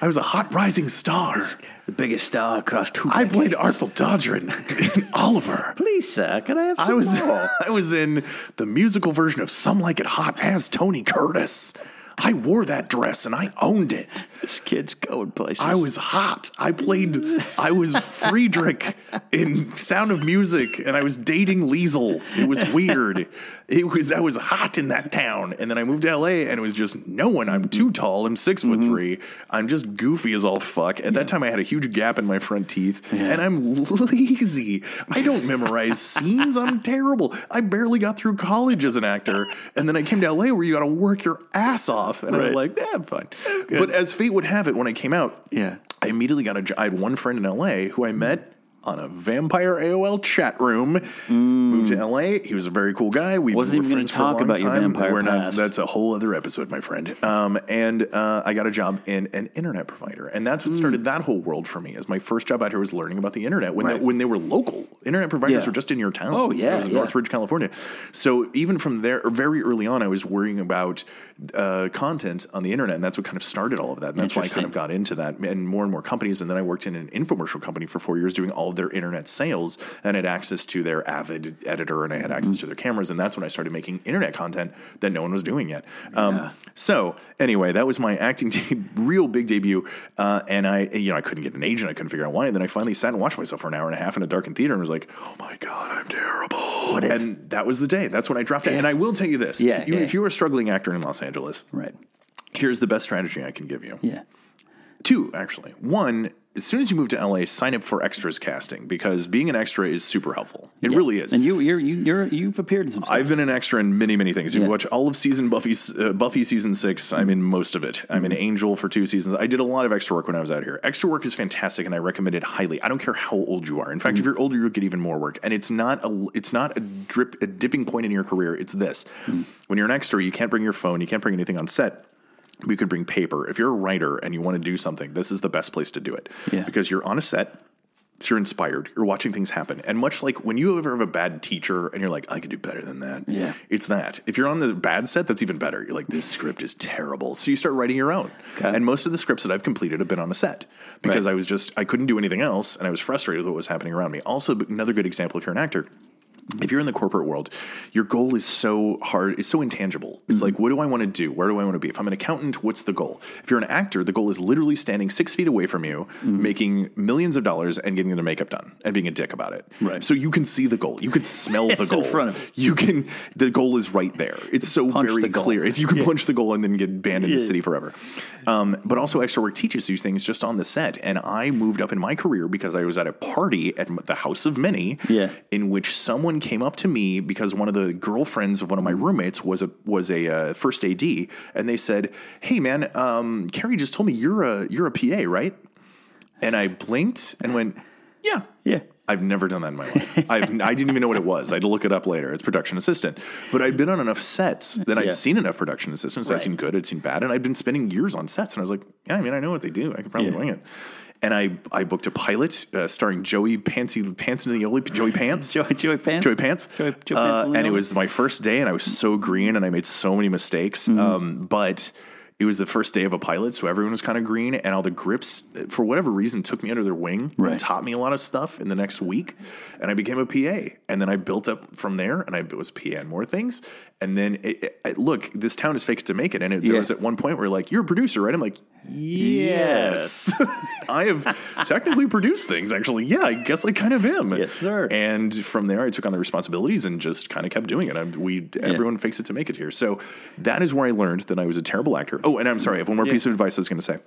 I was a hot rising star. The biggest star across two. I decades. played Artful Dodger in, in Oliver. Please, sir, can I have some I was more? I was in the musical version of Some Like It Hot as Tony Curtis. I wore that dress and I owned it. This kid's going places. I was hot. I played I was Friedrich in Sound of Music and I was dating Liesl. It was weird. It was I was hot in that town. And then I moved to LA and it was just no one. I'm too tall. I'm 6 foot mm-hmm. three. I'm just goofy as all fuck. At that time I had a huge gap in my front teeth and I'm lazy. I don't memorize scenes. I'm terrible. I barely got through college as an actor. And then I came to LA where you got to work your ass off. And I was like, yeah, I'm fine. But as fate would have it, when I came out, Yeah. I immediately got a job. I had one friend in LA who I met on a vampire AOL chat room. Moved to LA. He was a very cool guy. We Wasn't were even gonna friends for a talk long about your time. vampire We're not- past. that's a whole other episode, my friend. Um, and uh, I got a job in an internet provider, and that's what Hmm. started that whole world for me. As my first job out here was learning about the internet when Right. they, when they were local. Internet providers Yeah. were just in your town. Oh, yeah, I was in yeah. Northridge, California. So even from there, or very early on, I was worrying about uh, content on the internet, and that's what kind of started all of that. And that's why I kind of got into that, and more and more companies. And then I worked in an infomercial company for four years, doing all of their internet sales, and had access to their Avid editor, and I had access to their cameras, and that's when I started making internet content that no one was doing yet. Um, So anyway, that was my acting de- real big debut, uh, and I, you know, I couldn't get an agent, I couldn't figure out why, and then I finally sat and watched myself for an hour and a half in a darkened theater, and was like, oh my god, I'm terrible. if- and that was the day. That's when I dropped it. And I will tell you this: Yeah, if, you, yeah. if you're a struggling actor in Los Angeles, Right. here's the best strategy I can give you. Yeah. Two, actually. One, as soon as you move to LA, sign up for extras casting because being an extra is super helpful. It really is. And you, you're, you, you're, you've appeared in some. Stuff. I've been an extra in many, many things. You Yeah. watch all of season Buffy, uh, Buffy season six. I'm mm-hmm. in most of it. I'm an mm-hmm. Angel for two seasons. I did a lot of extra work when I was out here. Extra work is fantastic, and I recommend it highly. I don't care how old you are. In fact, if mm-hmm. you're older, you'll get even more work. And it's not a, it's not a drip, a dipping point in your career. It's this: mm. when you're an extra, you can't bring your phone, you can't bring anything on set. You can bring paper. If you're a writer and you want to do something, this is the best place to do it. Yeah. Because you're on a set, so you're inspired, you're watching things happen. And much like when you ever have a bad teacher and you're like, I could do better than that. Yeah. It's that. If you're on the bad set, that's even better. You're like, this script is terrible. So you start writing your own. Okay. And most of the scripts that I've completed have been on a set because Right. I was just, I couldn't do anything else and I was frustrated with what was happening around me. Also, another good example if you're an actor, if you're in the corporate world, your goal is so hard, it's so intangible. It's like, what do I want to do? Where do I want to be? If I'm an accountant, what's the goal? If you're an actor, the goal is literally standing six feet away from you, making millions of dollars and getting the makeup done and being a dick about it. Right. So you can see the goal. You can smell the It's in goal. front of you. You can, the goal is right there. It's so Punch very clear. It's, you can punch the goal and then get banned in the city forever. Um, but also, extra work teaches you things just on the set. And I moved up in my career because I was at a party at the House of Many Yeah. in which someone came up to me because one of the girlfriends of one of my roommates was a was a uh, first AD, and they said, "Hey, man, um, Carrie just told me you're a you're a PA, right?" And I blinked and went, "Yeah." Yeah. I've never done that in my life. I've, I didn't even know what it was. I had to look it up later. It's production assistant. But I'd been on enough sets that I'd Yeah. seen enough production assistants. I'd seen good, I'd seen bad, and I'd been spending years on sets. And I was like, yeah, I mean, I know what they do. I could probably Yeah. wing it. And I, I booked a pilot uh, starring Joey Pantsy Pantoliano, Joey Pants. Joey, Joey Pants. Joey Pants. Joey- Joey Uh, Pants and it was my first day, and I was so green, and I made so many mistakes. Mm-hmm. Um, but it was the first day of a pilot, so everyone was kind of green, and all the grips, for whatever reason, took me under their wing Right. and taught me a lot of stuff in the next week. And I became a PA, and then I built up from there, and I was PA on more things. And then, it, it- look, this town is fake to make it. And it, there Yeah. was at one point where like, you're a producer, right? I'm like, yes. I have technically produced things, actually. Yeah, I guess I kind of am. Yes, sir. And from there, I took on the responsibilities and just kind of kept doing it. I, we everyone fakes it to make it here. So that is where I learned that I was a terrible actor. Oh, and I'm sorry. I have one more piece of advice I was going to say.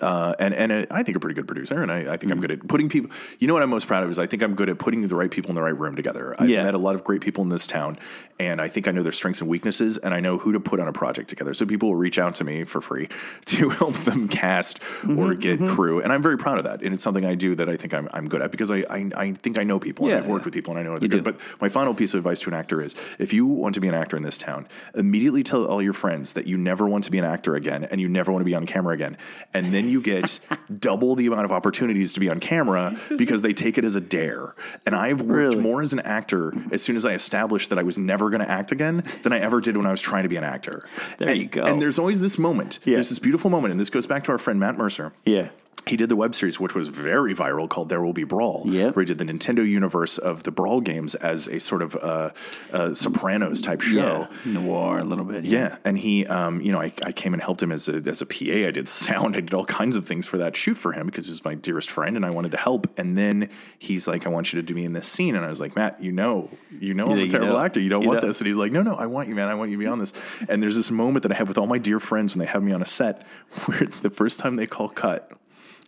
Uh, and and uh, I think a pretty good producer, and I, I Mm-hmm. think I'm good at putting people. You know what I'm most proud of is I think I'm good at putting the right people in the right room together. I've Yeah. met a lot of great people in this town, and I think I know their strengths and weaknesses, and I know who to put on a project together. So people will reach out to me for free to help them cast Mm-hmm, or get crew, and I'm very proud of that. And it's something I do that I think I'm, I'm good at because I, I I think I know people Yeah, and I've worked yeah. with people and I know they're good. do. But my final piece of advice to an actor is if you want to be an actor in this town, immediately tell all your friends that you never want to be an actor again and you never want to be on camera again. And then you get double the amount of opportunities to be on camera because they take it as a dare. And I've worked Really? more as an actor as soon as I established that I was never going to act again than I ever did when I was trying to be an actor. There and, you go. And there's always this moment. Yeah. There's this beautiful moment. And this goes back to our friend Matt Mercer Yeah. He did the web series, which was very viral, called "There Will Be Brawl." Yep. where he did the Nintendo universe of the Brawl games as a sort of uh, uh, Sopranos type show. Yeah. Noir a little bit. Yeah, and he, um, you know, I, I came and helped him as a as a PA. I did sound, I did all kinds of things for that shoot for him because he was my dearest friend, and I wanted to help. And then he's like, "I want you to do me in this scene," and I was like, "Matt, you know, you know, I'm a terrible don't. actor. You don't You want don't. this." And he's like, "No, no, I want you, man. I want you to be on this." And there's this moment that I have with all my dear friends when they have me on a set, where the first time they call cut,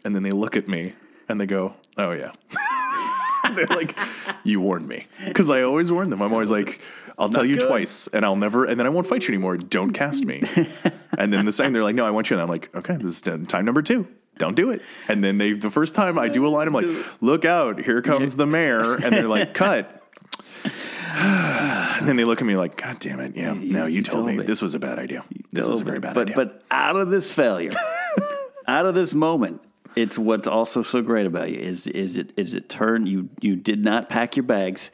and then they look at me and they go, "Oh yeah." They're like, "You warned me," because I always warn them. I'm always like, "I'll tell you good. twice, and I'll never, and then I won't fight you anymore. Don't cast me." and then the second they're like, "No, I want you," and I'm like, "Okay, this is time number two. Don't do it." And then they, the first time I do a line, I'm like, "Look out! Here comes the mayor," and they're like, "Cut." and then they look at me like, "God damn it! Yeah, no, you, told, told me. me. this was a bad idea. This is a very bad but, idea." But out of this failure, out of this moment, it's what's also so great about you is is it is it turn you you did not pack your bags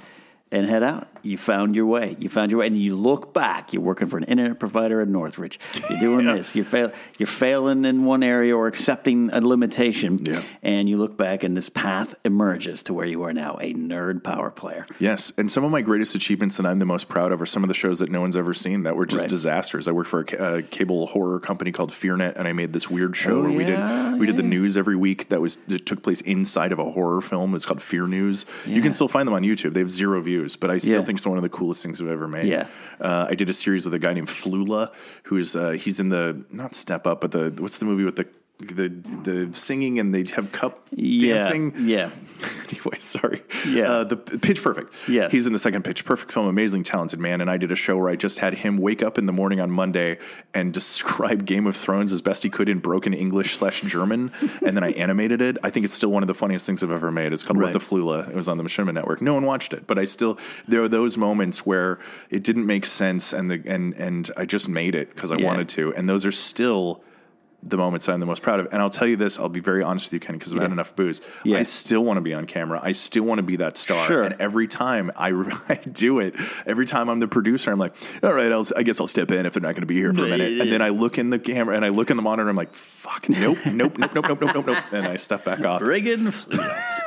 and head out. You found your way. You found your way, and you look back. You're working for an internet provider in Northridge. You're doing this. You're fail. You're failing in one area or accepting a limitation. Yeah. And you look back, and this path emerges to where you are now, a nerd power player. Yes, and some of my greatest achievements that I'm the most proud of are some of the shows that no one's ever seen that were just Right. disasters. I worked for a, a cable horror company called FearNet, and I made this weird show Oh, where we did we did the news every week that was that took place inside of a horror film. It's called Fear News. You can still find them on YouTube. They have zero views, but I still Yeah. Think it's one of the coolest things I've ever made. Yeah. uh, I did a series with a guy named Flula, who's uh, he's in the not Step Up, but the what's the movie with the the the singing and they have cup Yeah. dancing. Yeah. anyway, sorry. Yeah. Uh, the Pitch Perfect. Yeah. He's in the second Pitch Perfect film, amazing, talented man. And I did a show where I just had him wake up in the morning on Monday and describe Game of Thrones as best he could in broken English slash German, and then I animated it. I think it's still one of the funniest things I've ever made. It's called Right. What the Flula. It was on the Machinima Network. No one watched it, but I still there are those moments where it didn't make sense, and the and and I just made it because I Yeah. wanted to, and those are still the moments I'm the most proud of. And I'll tell you this, I'll be very honest with you, Ken, because I've had enough booze. Yeah. I still want to be on camera. I still want to be that star. Sure. And every time I, I do it, every time I'm the producer, I'm like, all right, I'll, I guess I'll step in if they're not going to be here for a minute. And then I look in the camera and I look in the monitor. I'm like, fuck, nope, nope, nope, nope, nope, nope, nope, nope. And I step back off. Reagan.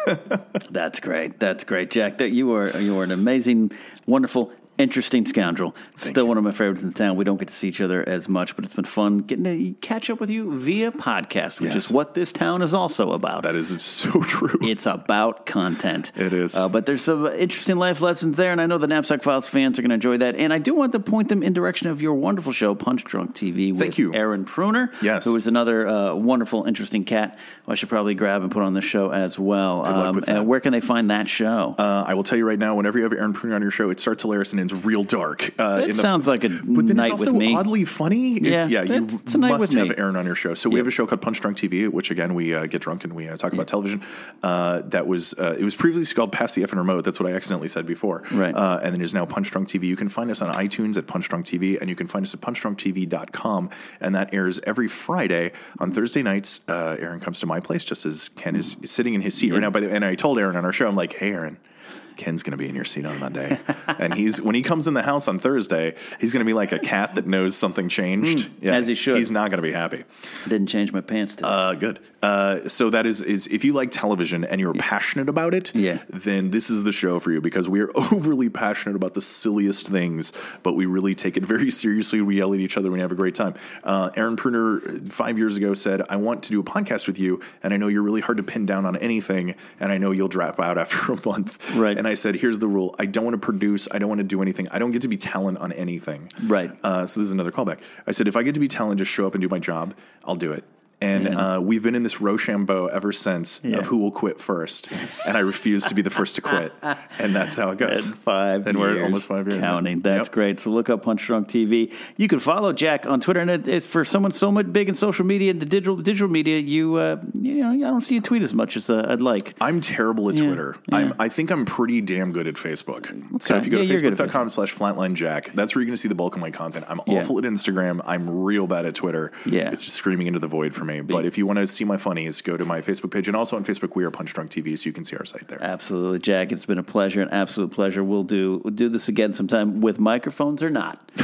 That's great. That's great, Jack. That you are you are an amazing, wonderful, interesting scoundrel. Still one of my favorites in town. We don't get to see each other as much, but it's been fun getting to catch up with you via podcast, which Yes. is what this town is also about. That is so true. It's about content. It is. Uh, but there's some interesting life lessons there, and I know the Napzok Files fans are going to enjoy that. And I do want to point them in direction of your wonderful show, Punch Drunk TV, with Thank you. Aaron Pruner, Yes. who is another uh, wonderful, interesting cat who I should probably grab and put on the show as well. Good luck with and where can they find that show? Uh, I will tell you right now, whenever you have Aaron Pruner on your show, it starts hilarious and real dark. Uh, It in the- sounds like a but then it's also oddly funny. It's, Yeah, yeah, you must have me. Aaron on your show. So we have a show called Punch Drunk TV, which again we uh, get drunk and we uh, talk about television. Uh, that was uh, it was previously called Pass the Effing Remote. That's what I accidentally said before. Right. Uh, and then is now Punch Drunk TV. You can find us on iTunes at Punch Drunk TV, and you can find us at punchdrunktv.com. And that airs every Friday on Thursday nights. Uh, Aaron comes to my place just as Ken is sitting in his seat right now. By the and I told Aaron on our show, I'm like, hey, Aaron. Ken's going to be in your seat on Monday. and he's when he comes in the house on Thursday, he's going to be like a cat that knows something changed. Hmm, as he should. He's not going to be happy. Didn't change my pants today. Uh, good. Uh, so that is is if you like television and you're passionate about it, Yeah. then this is the show for you because we are overly passionate about the silliest things, but we really take it very seriously. We yell at each other. When we have a great time. Uh, Aaron Pruner five years ago said, "I want to do a podcast with you, and I know you're really hard to pin down on anything, and I know you'll drop out after a month." Right. And I said, "Here's the rule: I don't want to produce. I don't want to do anything. I don't get to be talent on anything." Right. Uh, so this is another callback. I said, if I get to be talent, just show up and do my job, I'll do it. And uh, we've been in this Rochambeau ever since Yeah. of who will quit first, and I refuse to be the first to quit, and that's how it goes. And five and we're almost five years counting. Yep. That's great. So look up Punch Drunk TV. You can follow Jack on Twitter, and it's for someone so much big in social media and the digital digital media. You uh, you know I don't see you tweet as much as uh, I'd like. I'm terrible at Yeah, Twitter. I'm, I think I'm pretty damn good at Facebook. So if you go to facebook.com slash flatlinejack, that's where you're going to see the bulk of my content. I'm awful at Instagram. I'm real bad at Twitter. Yeah. It's just screaming into the void for me. But if you want to see my funnies, go to my Facebook page. And also on Facebook, we are Punch Drunk TV, so you can see our site there. Absolutely, Jack. It's been a pleasure, an absolute pleasure. We'll do we'll do this again sometime with microphones or not.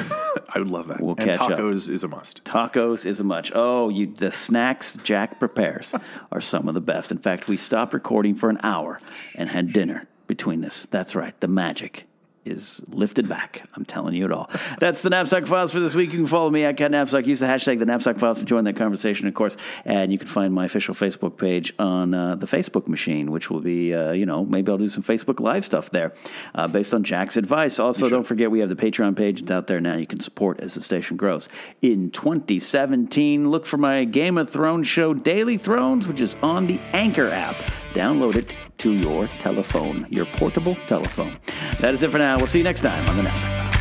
I would love that. We'll and catch up. tacos is a must. Tacos is a much. Oh, you the snacks Jack prepares are some of the best. In fact, we stopped recording for an hour and had dinner between this. That's right. The magic is lifted back. I'm telling you it all. That's the Napzok Files for this week. You can follow me at Ken Napzok. Use the hashtag the Napzok Files to join that conversation, of course. And you can find my official Facebook page on uh, the Facebook machine, which will be, uh, you know, maybe I'll do some Facebook Live stuff there uh, based on Jack's advice. Also, don't forget we have the Patreon page. It's out there now. You can support as the station grows. In 2017, look for my Game of Thrones show, Daily Thrones, which is on the Anchor app. Download it to your telephone, your portable telephone. That is it for now. We'll see you next time on the Napzok.